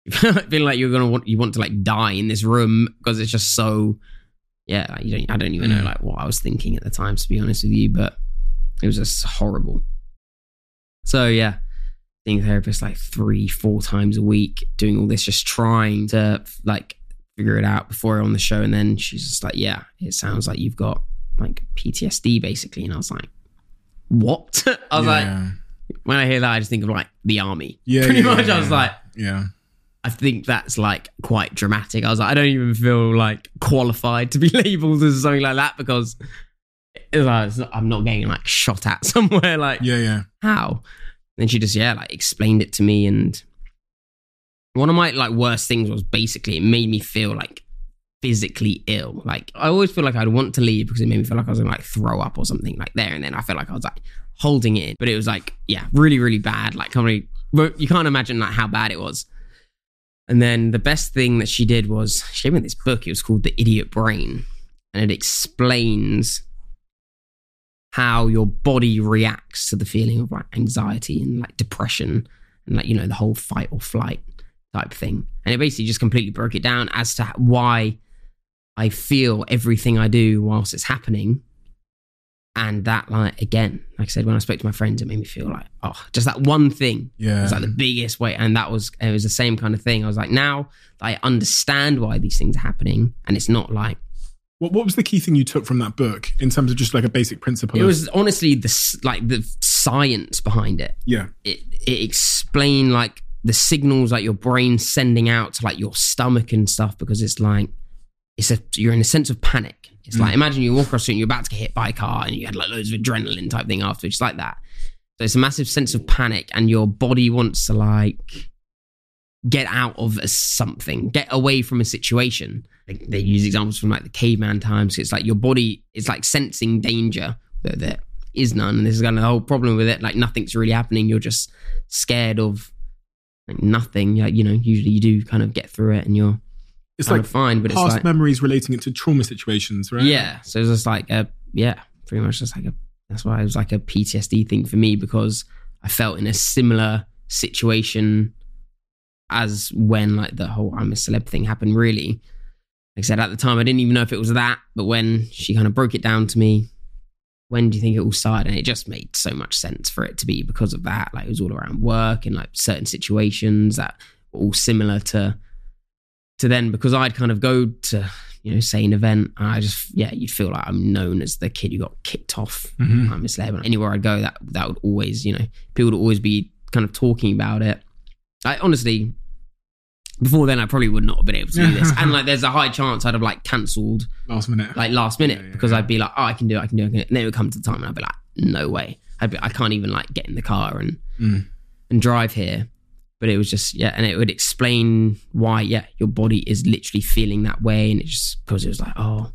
feeling like you're gonna want you want to like die in this room because it's just so yeah. Like you don't I don't even know mm. like what I was thinking at the time to be honest with you, but it was just horrible. So yeah, seeing a therapist like three four times a week, doing all this, just trying to like figure it out before on the show. And then she's just like, yeah, it sounds like you've got like PTSD basically. And I was like, what? I was yeah. like, when I hear that, I just think of like the army. Yeah. Pretty yeah, much. Yeah, I was like, yeah. I think that's like quite dramatic. I was like, I don't even feel like qualified to be labeled as something like that because like, not, I'm not getting like shot at somewhere. Like, yeah, yeah. How? And she just, yeah, like explained it to me and one of my like worst things was basically it made me feel like physically ill. Like I always feel like I'd want to leave because it made me feel like I was gonna like throw up or something like there. And then I felt like I was like holding it in. But it was like, yeah, really, really bad. Like really, you can't imagine like how bad it was. And then the best thing that she did was she gave me this book. It was called The Idiot Brain. And it explains how your body reacts to the feeling of like anxiety and like depression and like, you know, the whole fight or flight type thing. And it basically just completely broke it down as to why I feel everything I do whilst it's happening. And that, like, again, like I said, when I spoke to my friends, it made me feel like, oh, just that one thing yeah. was like the biggest way. And that was, it was the same kind of thing. I was like, now I understand why these things are happening. And it's not like, what, what was the key thing you took from that book in terms of just like a basic principle? It of- was honestly the like the science behind it. Yeah, it it explained like the signals like your brain sending out to like your stomach and stuff because it's like it's a you're in a sense of panic. It's mm. like imagine you walk across and you're about to get hit by a car and you had like loads of adrenaline type thing after, it's like that. So it's a massive sense of panic and your body wants to like get out of a something, get away from a situation. Like they use examples from like the caveman times. It's like your body is like sensing danger, but there is none. And this is kind of the whole problem with it. Like nothing's really happening. You're just scared of like nothing. Like, you know, usually you do kind of get through it and you're it's like fine, but past it's like, memories relating it to trauma situations, right? Yeah. So it's just like a yeah, pretty much just like a that's why it was like a PTSD thing for me because I felt in a similar situation as when like the whole I'm a celeb thing happened. Really, like I said at the time, I didn't even know if it was that, but when she kind of broke it down to me, when do you think it all started? And it just made so much sense for it to be because of that. Like it was all around work and like certain situations that were all similar to to then because I'd kind of go to you know say an event and I just yeah you'd feel like I'm known as the kid who got kicked off. Mm-hmm. I'm a. And anywhere I'd go, that that would always you know people would always be kind of talking about it. I honestly before then I probably would not have been able to do this. and like there's a high chance I'd have like cancelled last minute. Like last minute yeah, yeah, because yeah. I'd be like, oh I can do it, I can do it. And then it would come to the time and I'd be like, no way. I'd be, I can't even like get in the car and mm. and drive here. But it was just yeah, and it would explain why yeah your body is literally feeling that way, and it just because it was like oh,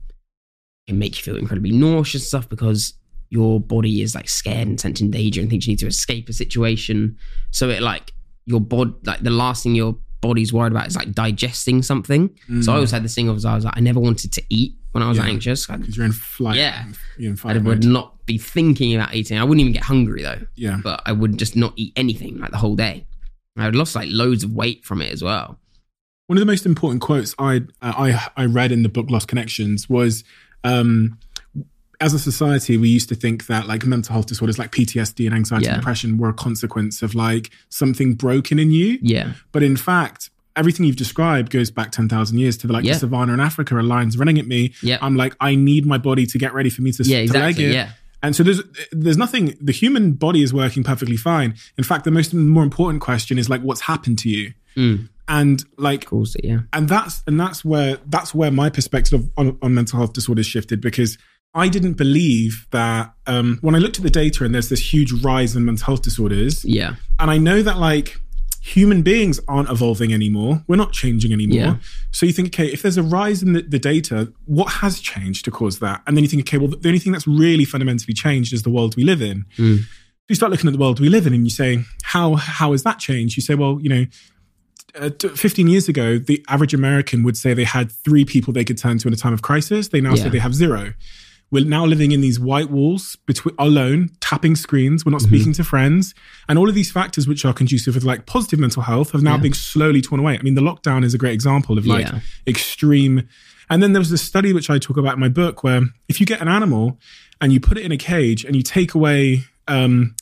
it make you feel incredibly nauseous and stuff because your body is like scared and sensing danger and thinks you need to escape a situation. So it like your body like the last thing your body's worried about is like digesting something. So I always had this thing of I was like I never wanted to eat when I was Mm. Yeah. anxious. Because you're in flight. Yeah. You're in I would not be thinking about eating. I wouldn't even get hungry though Yeah. but I would just not eat anything like the whole day. I lost like loads of weight from it as well. One of the most important quotes I uh, I I read in the book Lost Connections was, um, as a society, we used to think that like mental health disorders like PTSD and anxiety Yeah. and depression were a consequence of like something broken in you. Yeah, But in fact, everything you've described goes back ten thousand years to the, like Yeah. the savannah in Africa. A lion's running at me. yeah, I'm like, I need my body to get ready for me to, yeah, to leg exactly. it. Yeah, And so there's there's nothing. The human body is working perfectly fine. In fact, the most more important question is like, what's happened to you? Mm. And like, of course. Yeah, and that's and that's where that's where my perspective on, on mental health disorders shifted because I didn't believe that um, when I looked at the data and there's this huge rise in mental health disorders, yeah, and I know that like human beings aren't evolving anymore, we're not changing anymore. Yeah. So you think, okay, if there's a rise in the, the data, what has changed to cause that? And then you think, okay, well, the only thing that's really fundamentally changed is the world we live in. Mm. You start looking at the world we live in, and you say, how how has that changed? You say, well, you know uh, 15 years ago, the average American would say they had three people they could turn to in a time of crisis. They now say they have zero. We're now living in these white walls between alone, tapping screens. We're not Mm-hmm. speaking to friends, and all of these factors, which are conducive with like positive mental health, have now Yeah. been slowly torn away. I mean, the lockdown is a great example of like Yeah. extreme. And then there was this study which I talk about in my book, where if you get an animal and you put it in a cage and you take away um,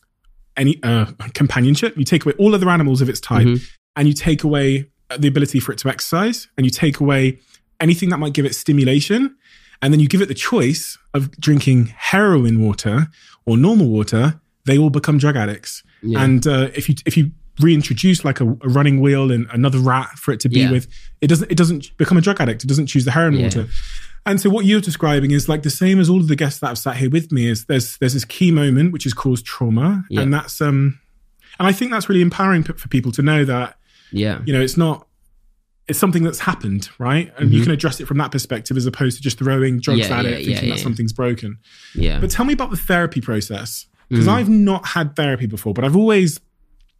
any uh, companionship, you take away all other animals of its type, Mhm. and you take away the ability for it to exercise, and you take away anything that might give it stimulation, and then you give it the choice of drinking heroin water or normal water, they all become drug addicts. yeah. And uh, if you if you reintroduce like a, a running wheel and another rat for it to be Yeah. with, it doesn't it doesn't become a drug addict. It doesn't choose the heroin Yeah. water. And so what you're describing is like the same as all of the guests that have sat here with me. Is there's there's this key moment which is caused trauma, and that's um, and I think that's really empowering p- for people to know that yeah, you know it's not it's something that's happened, right? And you Mhm. can address it from that perspective as opposed to just throwing drugs Yeah, at yeah, it, thinking yeah, that yeah. something's broken. yeah. But tell me about the therapy process because Mm. I've not had therapy before, but I've always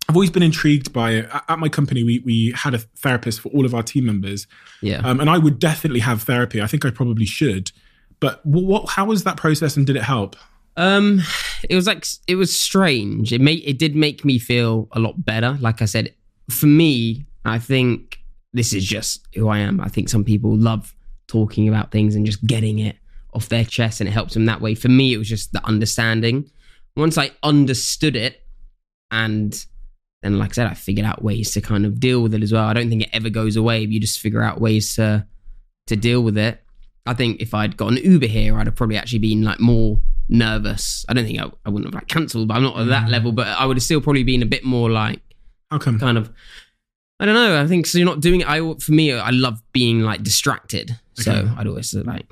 I've always been intrigued by it. At- my company, we we had a therapist for all of our team members, yeah. um, and I would definitely have therapy. I think I probably should. But what how was that process, and did it help? Um, it was like it was strange. It made it did make me feel a lot better. Like I said, for me, I think this is just who I am. I think some people love talking about things and just getting it off their chest, and it helps them that way. For me, it was just the understanding. Once I understood it, and then, like I said, I figured out ways to kind of deal with it as well. I don't think it ever goes away. If you just figure out ways to to deal with it. I think if I'd got an Uber here, I'd have probably actually been like more nervous. I don't think I, I wouldn't have like cancelled, but I'm not at that Mm. level. But I would have still probably been a bit more like How come? kind of. I don't know. I think so. You're not doing it. I for me, I love being like distracted. So I'd always like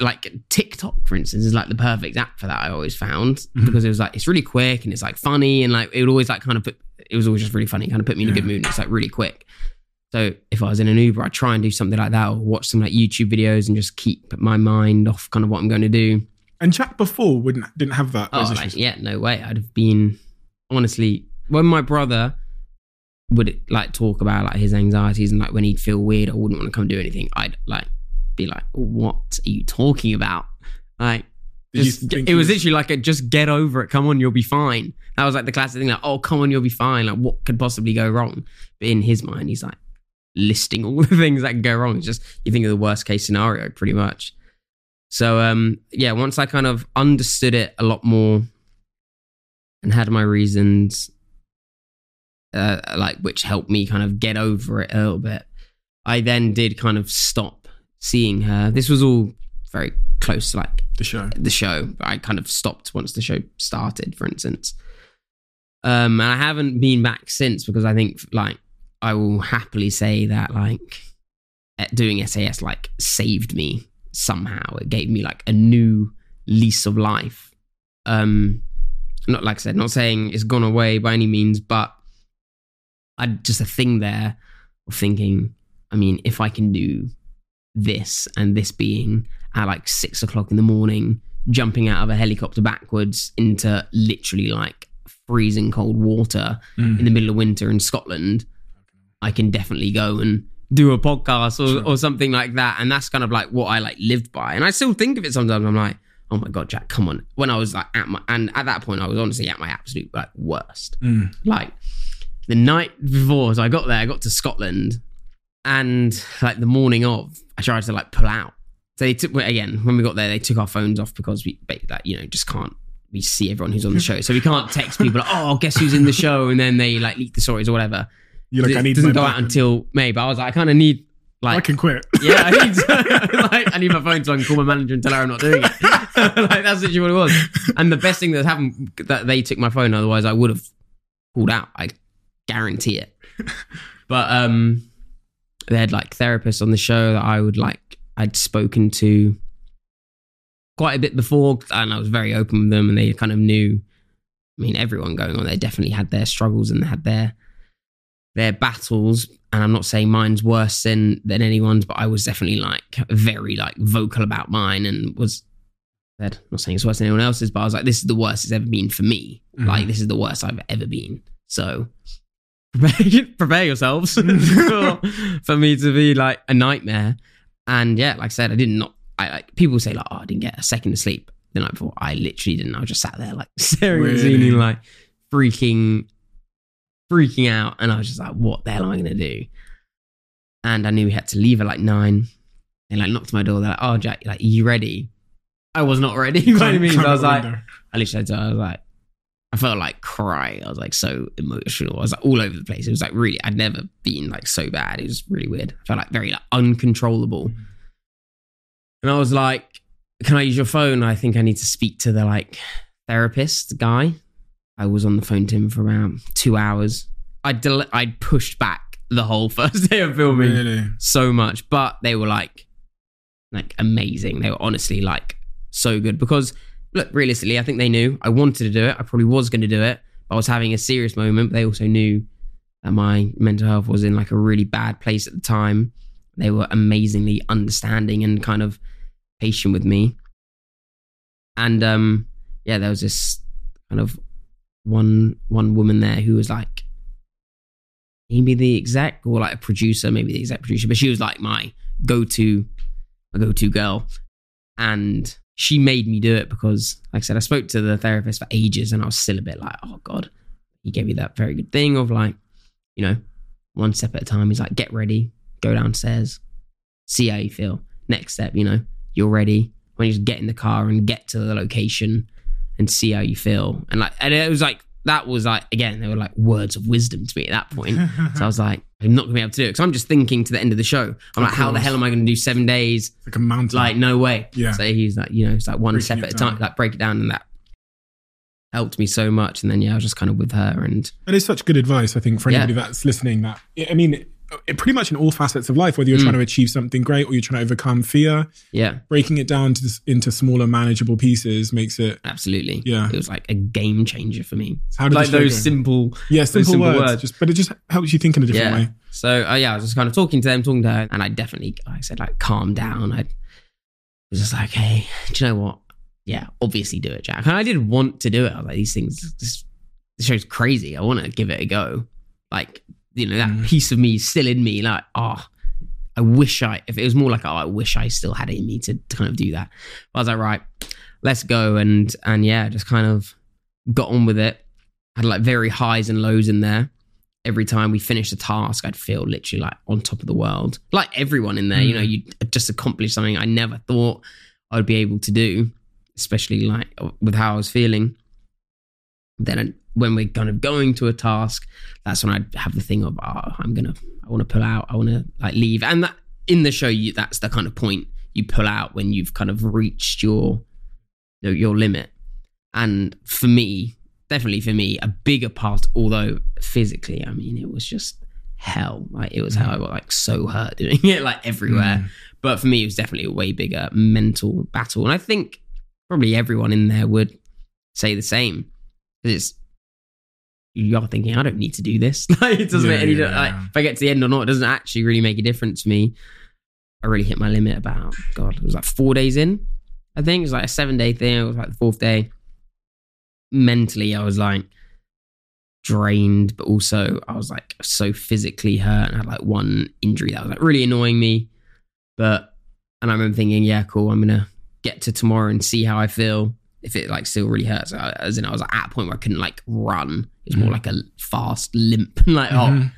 like TikTok, for instance, is like the perfect app for that. I always found Mhm. because it was like it's really quick and it's like funny and like it would always like kind of put. It was always just really funny, kind of put me in a good Yeah. mood. It's like really quick. So if I was in an Uber, I'd try and do something like that or watch some like YouTube videos and just keep my mind off kind of what I'm going to do. And Jack before wouldn't didn't have that. Oh, like, yeah, no way. I'd have been honestly when my brother would like talk about like his anxieties and like when he'd feel weird, I wouldn't want to come do anything. I'd like be like, "What are you talking about?" Like, just, it was literally like a just get over it. Come on, you'll be fine. That was like the classic thing. Like, oh, come on, you'll be fine. Like, what could possibly go wrong? But in his mind, he's like listing all the things that can go wrong. It's just you think of the worst case scenario, pretty much. So um, yeah, once I kind of understood it a lot more and had my reasons, uh, like which helped me kind of get over it a little bit, I then did kind of stop seeing her. This was all very close to like the show. the show. I kind of stopped once the show started, for instance. Um, and I haven't been back since because I think like I will happily say that like eh, doing SAS like saved me somehow. It gave me like a new lease of life. Um, not like I said, not saying it's gone away by any means, but I just a thing there of thinking, I mean, if I can do this and this being at like six o'clock in the morning, jumping out of a helicopter backwards into literally like freezing cold water Mm. in the middle of winter in Scotland, I can definitely go and do a podcast or, Sure. or something like that. And that's kind of like what I like lived by. And I still think of it sometimes. I'm like, oh my God, Jack, come on. When I was like at my, and at that point, I was honestly at my absolute like worst. Mm. Like the night before, so I got there, I got to Scotland and like the morning of, I tried to like pull out. So they took, again, when we got there, they took our phones off because we, like, you know, just can't we see everyone who's on the show. So we can't text people, like, oh, guess who's in the show? And then they like leak the stories or whatever. You're like, I need doesn't go out until May, but I was like, I kind of need like I can quit. yeah, I need, like, I need my phone so I can call my manager and tell her I'm not doing it. like that's literally what it was. And the best thing that happened that they took my phone, otherwise I would have pulled out. I guarantee it. But um, they had like therapists on the show that I would like. I'd spoken to quite a bit before, and I was very open with them, and they kind of knew. I mean, everyone going on they definitely had their struggles and they had their their battles. And I'm not saying mine's worse than than anyone's, but I was definitely like very like vocal about mine and was said, not saying it's worse than anyone else's, but I was like, this is the worst it's ever been for me. Mhm. Like this is the worst I've ever been. So prepare, prepare yourselves for, for me to be like a nightmare. And yeah, like I said, I did not. I like people say like, oh, I didn't get a second of sleep the night before. I literally didn't. I was just sat there like staring at Really? like freaking, freaking out. And I was just like, what the hell am I gonna do? And I knew we had to leave at like nine. They like knocked my door. They're like, oh Jack, like, are you ready? I was not ready. you know what I mean? I was like. I literally, to- I was like, I felt like crying. I was like so emotional. I was like all over the place. It was like really, I'd never been like so bad. It was really weird. I felt like very like uncontrollable. Mm. And I was like, can I use your phone? I think I need to speak to the like therapist guy. I was on the phone to him for around two hours. I del- I pushed back the whole first day of filming Really? so much, but they were like, like amazing. They were honestly like so good because look, realistically, I think they knew I wanted to do it. I probably was going to do it. But I was having a serious moment. They also knew that my mental health was in like a really bad place at the time. They were amazingly understanding and kind of patient with me. And um, yeah, there was this kind of one one woman there who was like maybe the exec or like a producer, maybe the exec producer, but she was like my go-to, my go-to girl. And she made me do it because, like I said, I spoke to the therapist for ages and I was still a bit like, oh God, he gave me that very good thing of like, you know, one step at a time. He's like, get ready, go downstairs, see how you feel. Next step, you know, you're ready. When you just get in the car and get to the location and see how you feel. And like, and it was like, that was like, again, they were like words of wisdom to me at that point. So I was like, I'm not gonna be able to do it because I'm just thinking to the end of the show. I'm Of like, how the hell am I gonna do seven days? Like a mountain. Like, no way. Yeah. So he's like, you know, it's like one Breaking step at a time, like break it down, and that helped me so much. And then yeah, I was just kind of with her, and And it's such good advice, I think, for Yeah. anybody that's listening. That I mean, pretty much in all facets of life, whether you're Mm. trying to achieve something great or you're trying to overcome fear, yeah, breaking it down to, into smaller, manageable pieces makes it. absolutely. Yeah. it was like a game changer for me. How did Like those simple, yeah, simple, simple words, words. Just, but it just helps you think in a different yeah. way. So uh, yeah, I was just kind of talking to them, talking to her, and I definitely, like I said, like calm down. I was just like, hey, do you know what? Yeah, obviously do it, Jack. And I did want to do it. I was like, these things, this, this show's crazy. I want to give it a go. Like, you know, that Mm. piece of me is still in me. Like, oh, I wish I, if it was more like, oh, I wish I still had it in me to, to kind of do that. But I was like, right, let's go. And, and yeah, just kind of got on with it. Had like very highs and lows in there every time we finished a task, I'd feel literally like on top of the world. Like everyone in there, you know, Mm. you just accomplished something I never thought I'd be able to do, especially like with how I was feeling. Then when we're kind of going to a task, that's when I'd have the thing of, oh, I'm gonna, I want to pull out, I want to like leave, and that in the show, you that's the kind of point you pull out when you've kind of reached your your, your limit. And for me, definitely for me, a bigger part, although physically, I mean, it was just hell. Like it was how I got like so hurt doing it, like everywhere. Mm. But for me, it was definitely a way bigger mental battle. And I think probably everyone in there would say the same. It's you're thinking, I don't need to do this. like it doesn't Yeah, make any yeah, like yeah. if I get to the end or not, it doesn't actually really make a difference to me. I really hit my limit about God, it was like four days in. I think it was like a seven day thing. It was like the fourth day. Mentally, I was like drained, but also I was like so physically hurt and had like one injury that was like really annoying me. But and I remember thinking, yeah, cool, I'm gonna get to tomorrow and see how I feel. If it like still really hurts, I- as in I was like, at a point where I couldn't like run. It was more Mhm. like a fast limp, like oh. Mhm.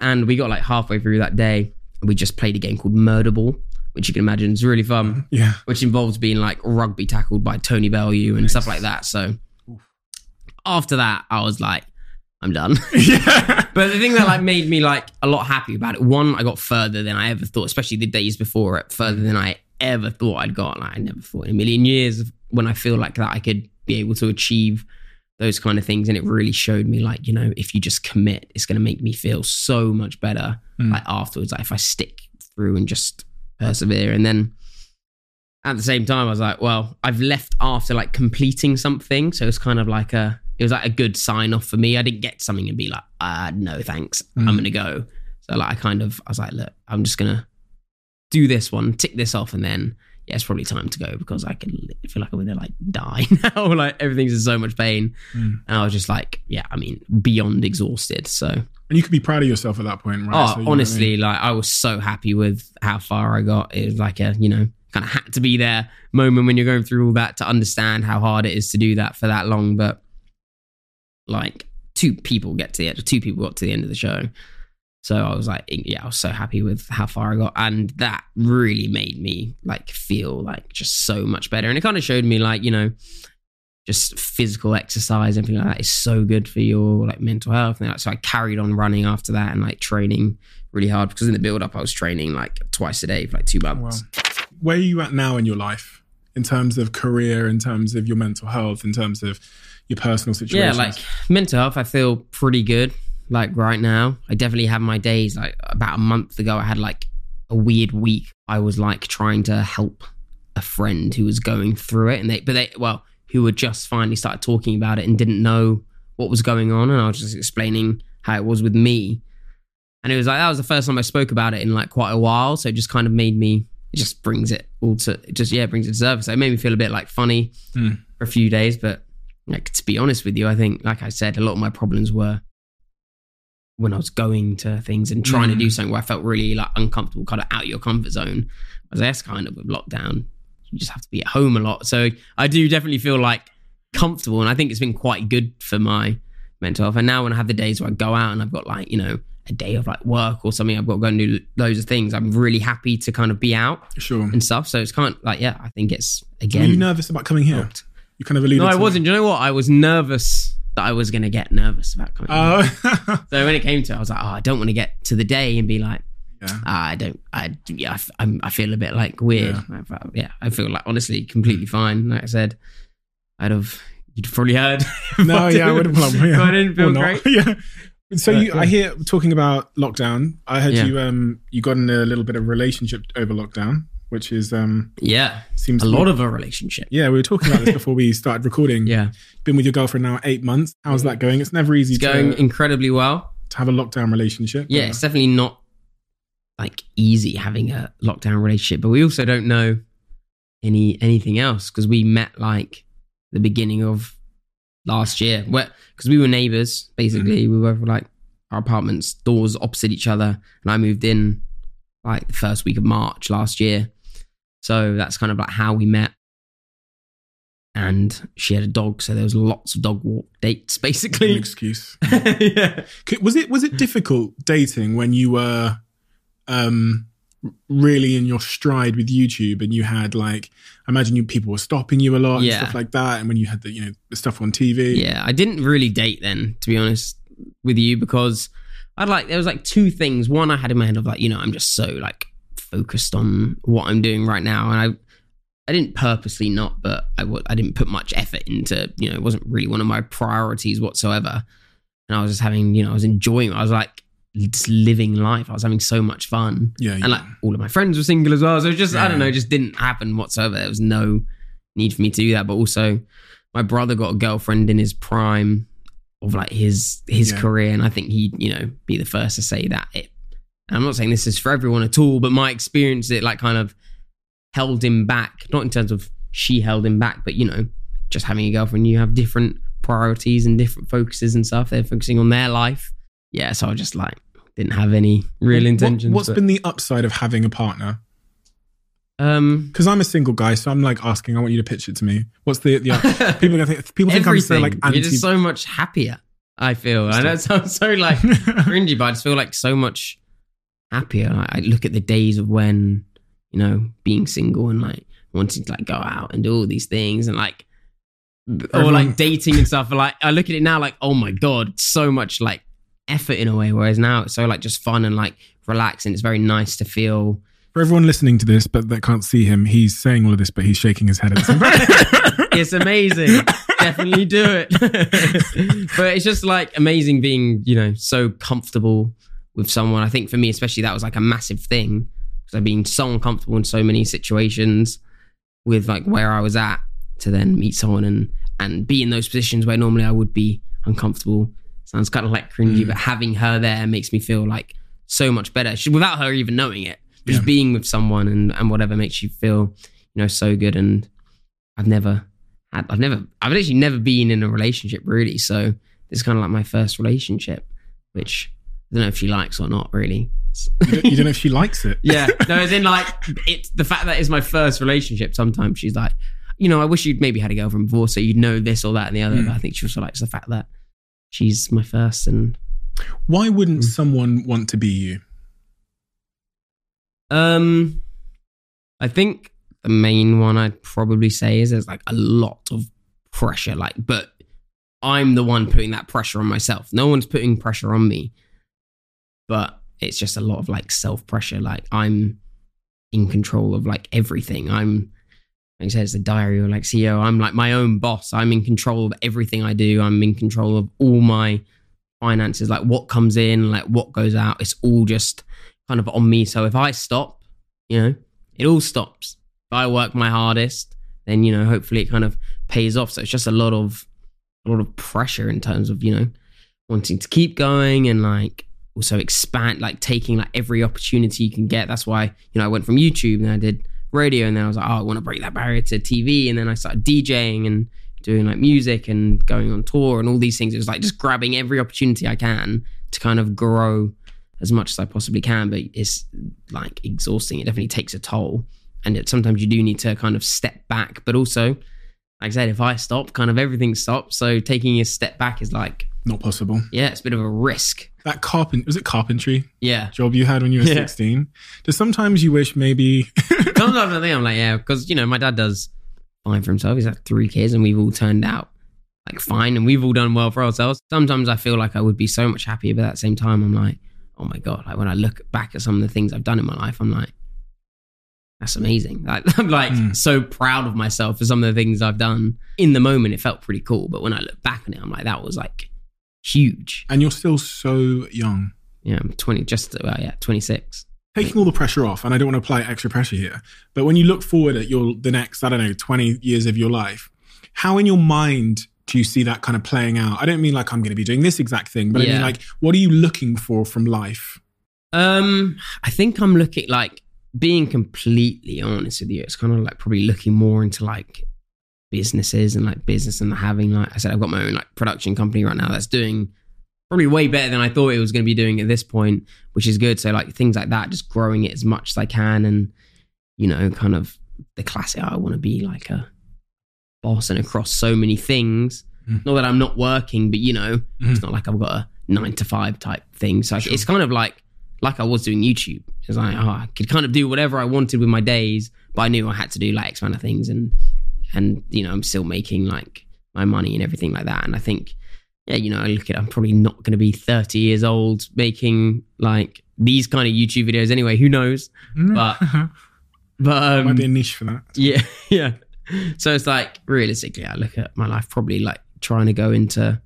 And we got like halfway through that day, and we just played a game called Murder Ball, which you can imagine is really fun Yeah. which involves being like rugby tackled by Tony Bellew and stuff like that. So Oof. after that, I was like, I'm done. yeah. but the thing that like made me like a lot happy about it, one, I got further than I ever thought, especially the days before it, further than I ever thought I'd got. Like I never thought in a million years of when I feel like that I could be able to achieve those kind of things. And it really showed me like, you know, if you just commit, it's gonna make me feel so much better Mm. like afterwards, like if I stick through and just persevere. And then at the same time, I was like, well, I've left after like completing something. So it's kind of like a, it was like a good sign off for me. I didn't get something and be like, uh, no, thanks. I'm Mm. going to go. So like, I kind of, I was like, look, I'm just going to do this one, tick this off. And then, yeah, it's probably time to go because I can feel like I'm to like die now. like everything's in so much pain. Mm. And I was just like, yeah, I mean, beyond exhausted. So And you could be proud of yourself at that point, right? Oh, So, what I honestly, mean? like I was so happy with how far I got. It was like a, you know, kind of had to be there moment when you're going through all that to understand how hard it is to do that for that long. But like two people get to the end, two people got to the end of the show. So I was like, yeah, I was so happy with how far I got. And that really made me like feel like just so much better. And it kind of showed me like, you know, just physical exercise, and everything like that is so good for your like mental health. And like, so I carried on running after that and like training really hard because in the build up I was training like twice a day for like two oh, months. Where are you at now in your life in terms of career, in terms of your mental health, in terms of your personal situation? Yeah, like mental health, I feel pretty good. Like right now, I definitely have my days. Like about a month ago, I had like a weird week. I was like trying to help a friend who was going through it, and they, but they, well, who had just finally started talking about it and didn't know what was going on, and I was just explaining how it was with me, and it was like that was the first time I spoke about it in like quite a while. So it just kind of made me. It just brings it all to it just yeah, it brings it to surface. So it made me feel a bit like funny Hmm. for a few days, but like to be honest with you, I think, like I said, a lot of my problems were when I was going to things and trying to do Mm. something where I felt really like uncomfortable, kind of out of your comfort zone. I was that's kind of with lockdown. You just have to be at home a lot. So I do definitely feel like comfortable, and I think it's been quite good for my mental health. And now when I have the days where I go out and I've got like you know a day of like work or something, I've got to go and do loads of things. I'm really happy to kind of be out sure. and stuff. So it's kind of like yeah, I think it's again. Were you nervous about coming here? helped. You kind of alluded No, I wasn't. Do you know what? I was nervous that I was going to get nervous about coming. Oh, So when it came to it, I was like, oh, I don't want to get to the day and be like, yeah. ah, I don't, I, yeah, I f- I'm, I feel a bit like weird. Yeah. I yeah, I feel like honestly completely fine. Like I said, I'd have, you'd probably heard. No, yeah, I would have. Well, yeah. I didn't feel great. yeah. So But, you, yeah. I hear talking about lockdown. I heard you um you got in a little bit of relationship over lockdown, which is um Yeah, seems a lot of a relationship. Yeah, we were talking about this before we started recording. Yeah, Been with your girlfriend now eight months. How's that going? It's never easy it's going to, incredibly well. to have a lockdown relationship. Yeah, it's definitely not like easy having a lockdown relationship, but we also don't know any anything else because we met like the beginning of last year, because we were neighbors basically. We were like our apartments doors opposite each other, and I moved in like the first week of March last year. So that's kind of like how we met. And she had a dog, so there was lots of dog walk dates, an basically. excuse. yeah. Was it was it difficult dating when you were um really in your stride with YouTube and you had like I imagine you people were stopping you a lot Yeah. and stuff like that and when you had the you know the stuff on TV. Yeah, I didn't really date then, to be honest with you, because I'd like there was like two things. One, I had in my head of like, you know, I'm just so like focused on what I'm doing right now, and I I didn't purposely not, but I w- I didn't put much effort into, you know, it wasn't really one of my priorities whatsoever. And I was just having, you know, I was enjoying. I was like just living life. I was having so much fun Yeah, yeah. and like all of my friends were single as well. So it just I don't know, it just didn't happen whatsoever. There was no need for me to do that. But also, my brother got a girlfriend in his prime, of like his his Yeah. career, and I think he'd you know be the first to say that. It, and I'm not saying this is for everyone at all, but my experience it like kind of held him back, not in terms of she held him back, but you know, just having a girlfriend, you have different priorities and different focuses and stuff. They're focusing on their life. Yeah, so I just like didn't have any real What- intentions. what's but- been the upside of having a partner? um Because I'm a single guy, so I'm like asking. I want you to pitch it to me. What's the, the people gonna think people think I'm so like anti. You're just so much happier. I feel. I know it sounds so like cringy, but I just feel like so much happier. Like, I look at the days of when, you know, being single and like wanting to like go out and do all these things and like or like dating and stuff. Like I look at it now like, oh my God, so much like effort in a way. Whereas now it's so like just fun and like relaxing. It's very nice to feel For everyone listening to this, but that can't see him, he's saying all of this, but he's shaking his head at the same time. it's amazing. Definitely do it. but it's just like amazing being, you know, so comfortable with someone. I think for me, especially, that was like a massive thing because I've been so uncomfortable in so many situations with like where I was at to then meet someone and and be in those positions where normally I would be uncomfortable. Sounds kind of like cringy, mm. but having her there makes me feel like so much better She, without her even knowing it. Just Yeah. being with someone and, and whatever makes you feel, you know, so good. And I've never had, I've never, I've actually never been in a relationship really. So this is kind of like my first relationship, which I don't know if she likes or not really. you, don't, you don't know if she likes it. Yeah, no, as in like it's the fact that it's my first relationship. Sometimes she's like, you know, I wish you'd maybe had a girlfriend before, so you'd know this or that and the other. Mm. But I think she also likes the fact that she's my first, and Why wouldn't Mm. someone want to be you? um, I think the main one I'd probably say is there's like a lot of pressure, like, but I'm the one putting that pressure on myself. No one's putting pressure on me, but it's just a lot of like self pressure. Like I'm in control of like everything. I'm like I said, it's a diary or like CEO. I'm like my own boss. I'm in control of everything I do. I'm in control of all my finances, like what comes in, like what goes out. It's all just kind of on me. So if I stop, you know, it all stops. If I work my hardest, then you know, hopefully it kind of pays off. So it's just a lot of a lot of pressure in terms of, you know, wanting to keep going and like also expand, like taking like every opportunity you can get. That's why, you know, I went from YouTube and I did radio and then I was like, oh, I want to break that barrier to TV. And then I started DJing and doing like music and going on tour and all these things. It was like just grabbing every opportunity I can to kind of grow as much as I possibly can. But it's like exhausting. It definitely takes a toll. And it, sometimes you do need to kind of step back. But also, like I said, if I stop, kind of everything stops. So taking a step back is like, Not possible. yeah, it's a bit of a risk. That carpent was it carpentry Yeah. job you had when you were Yeah. 16? Does sometimes you wish maybe Sometimes I think I'm like, yeah, because you know, my dad does fine for himself. He's had three kids, and we've all turned out like fine, and we've all done well for ourselves. Sometimes I feel like I would be so much happier, but at the same time, I'm like, oh my god! Like when I look back at some of the things I've done in my life, I'm like, that's amazing. Like, I'm like Mm. so proud of myself for some of the things I've done. In the moment, it felt pretty cool, but when I look back on it, I'm like, that was like huge. and you're still so young. Yeah, I'm 20, just well, yeah, 26. Taking all the pressure off, and I don't want to apply extra pressure here, but when you look forward at your the next, I don't know, 20 years of your life, how in your mind do you see that kind of playing out? I don't mean like I'm going to be doing this exact thing, but I mean like what are you looking for from life? Um, I think I'm looking like being completely honest with you. It's kind of like probably looking more into like businesses and like business and having like I said, I've got my own like production company right now that's doing probably way better than I thought it was going to be doing at this point, which is good. So like things like that, just growing it as much as I can, and you know, kind of the classic. I want to be like a boss and across so many things. Mm. Not that I'm not working, but you know, Mhm. it's not like I've got a nine to five type thing. So Sure. it's kind of like like I was doing YouTube. It's like oh, I could kind of do whatever I wanted with my days, but I knew I had to do like X amount of things, and and you know I'm still making like my money and everything like that. And I think yeah, you know, I look at I'm probably not going to be 30 years old making like these kind of YouTube videos anyway. Who knows? But- But um, might be a niche for that. yeah, yeah. So it's like realistically, I look at my life probably like trying to go into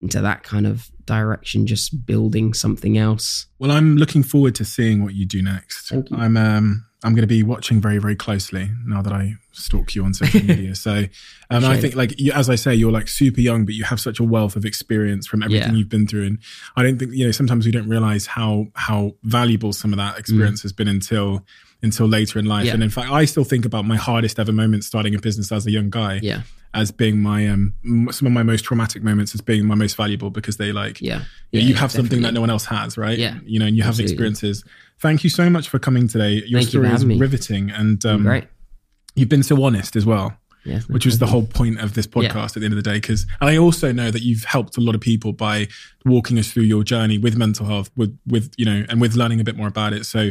into that kind of direction, just building something else. Well, I'm looking forward to seeing what you do next. You. I'm um I'm going to be watching very, very closely now that I stalk you on social media. So, um, I think, like, you, as I say, you're like super young, but you have such a wealth of experience from everything Yeah. you've been through. And I don't think, you know, sometimes we don't realize how, how valuable some of that experience has been until, until later in life. Yeah. And in fact, I still think about my hardest ever moments starting a business as a young guy Yeah. as being my, um, some of my most traumatic moments as being my most valuable because they like, Yeah. yeah, Yeah, you yeah, have something that no one else has, right? Yeah. You know, and you have Absolutely. experiences. Thank you so much for coming today. Your Thank story for is me. riveting and um, Great. you've been so honest as well, Yes. which was the whole point of this podcast at the end of the day. Because I also know that you've helped a lot of people by walking us through your journey with mental health, with, with, you know, and with learning a bit more about it. So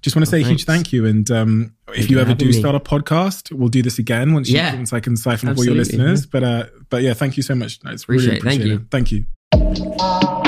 just want to say a huge thank you. And um, if you ever do me. start a podcast, we'll do this again once, you, once I can siphon off all your Absolutely. listeners. But, uh, but yeah, thank you so much. It's really Appreciate it. Thank you. Thank. You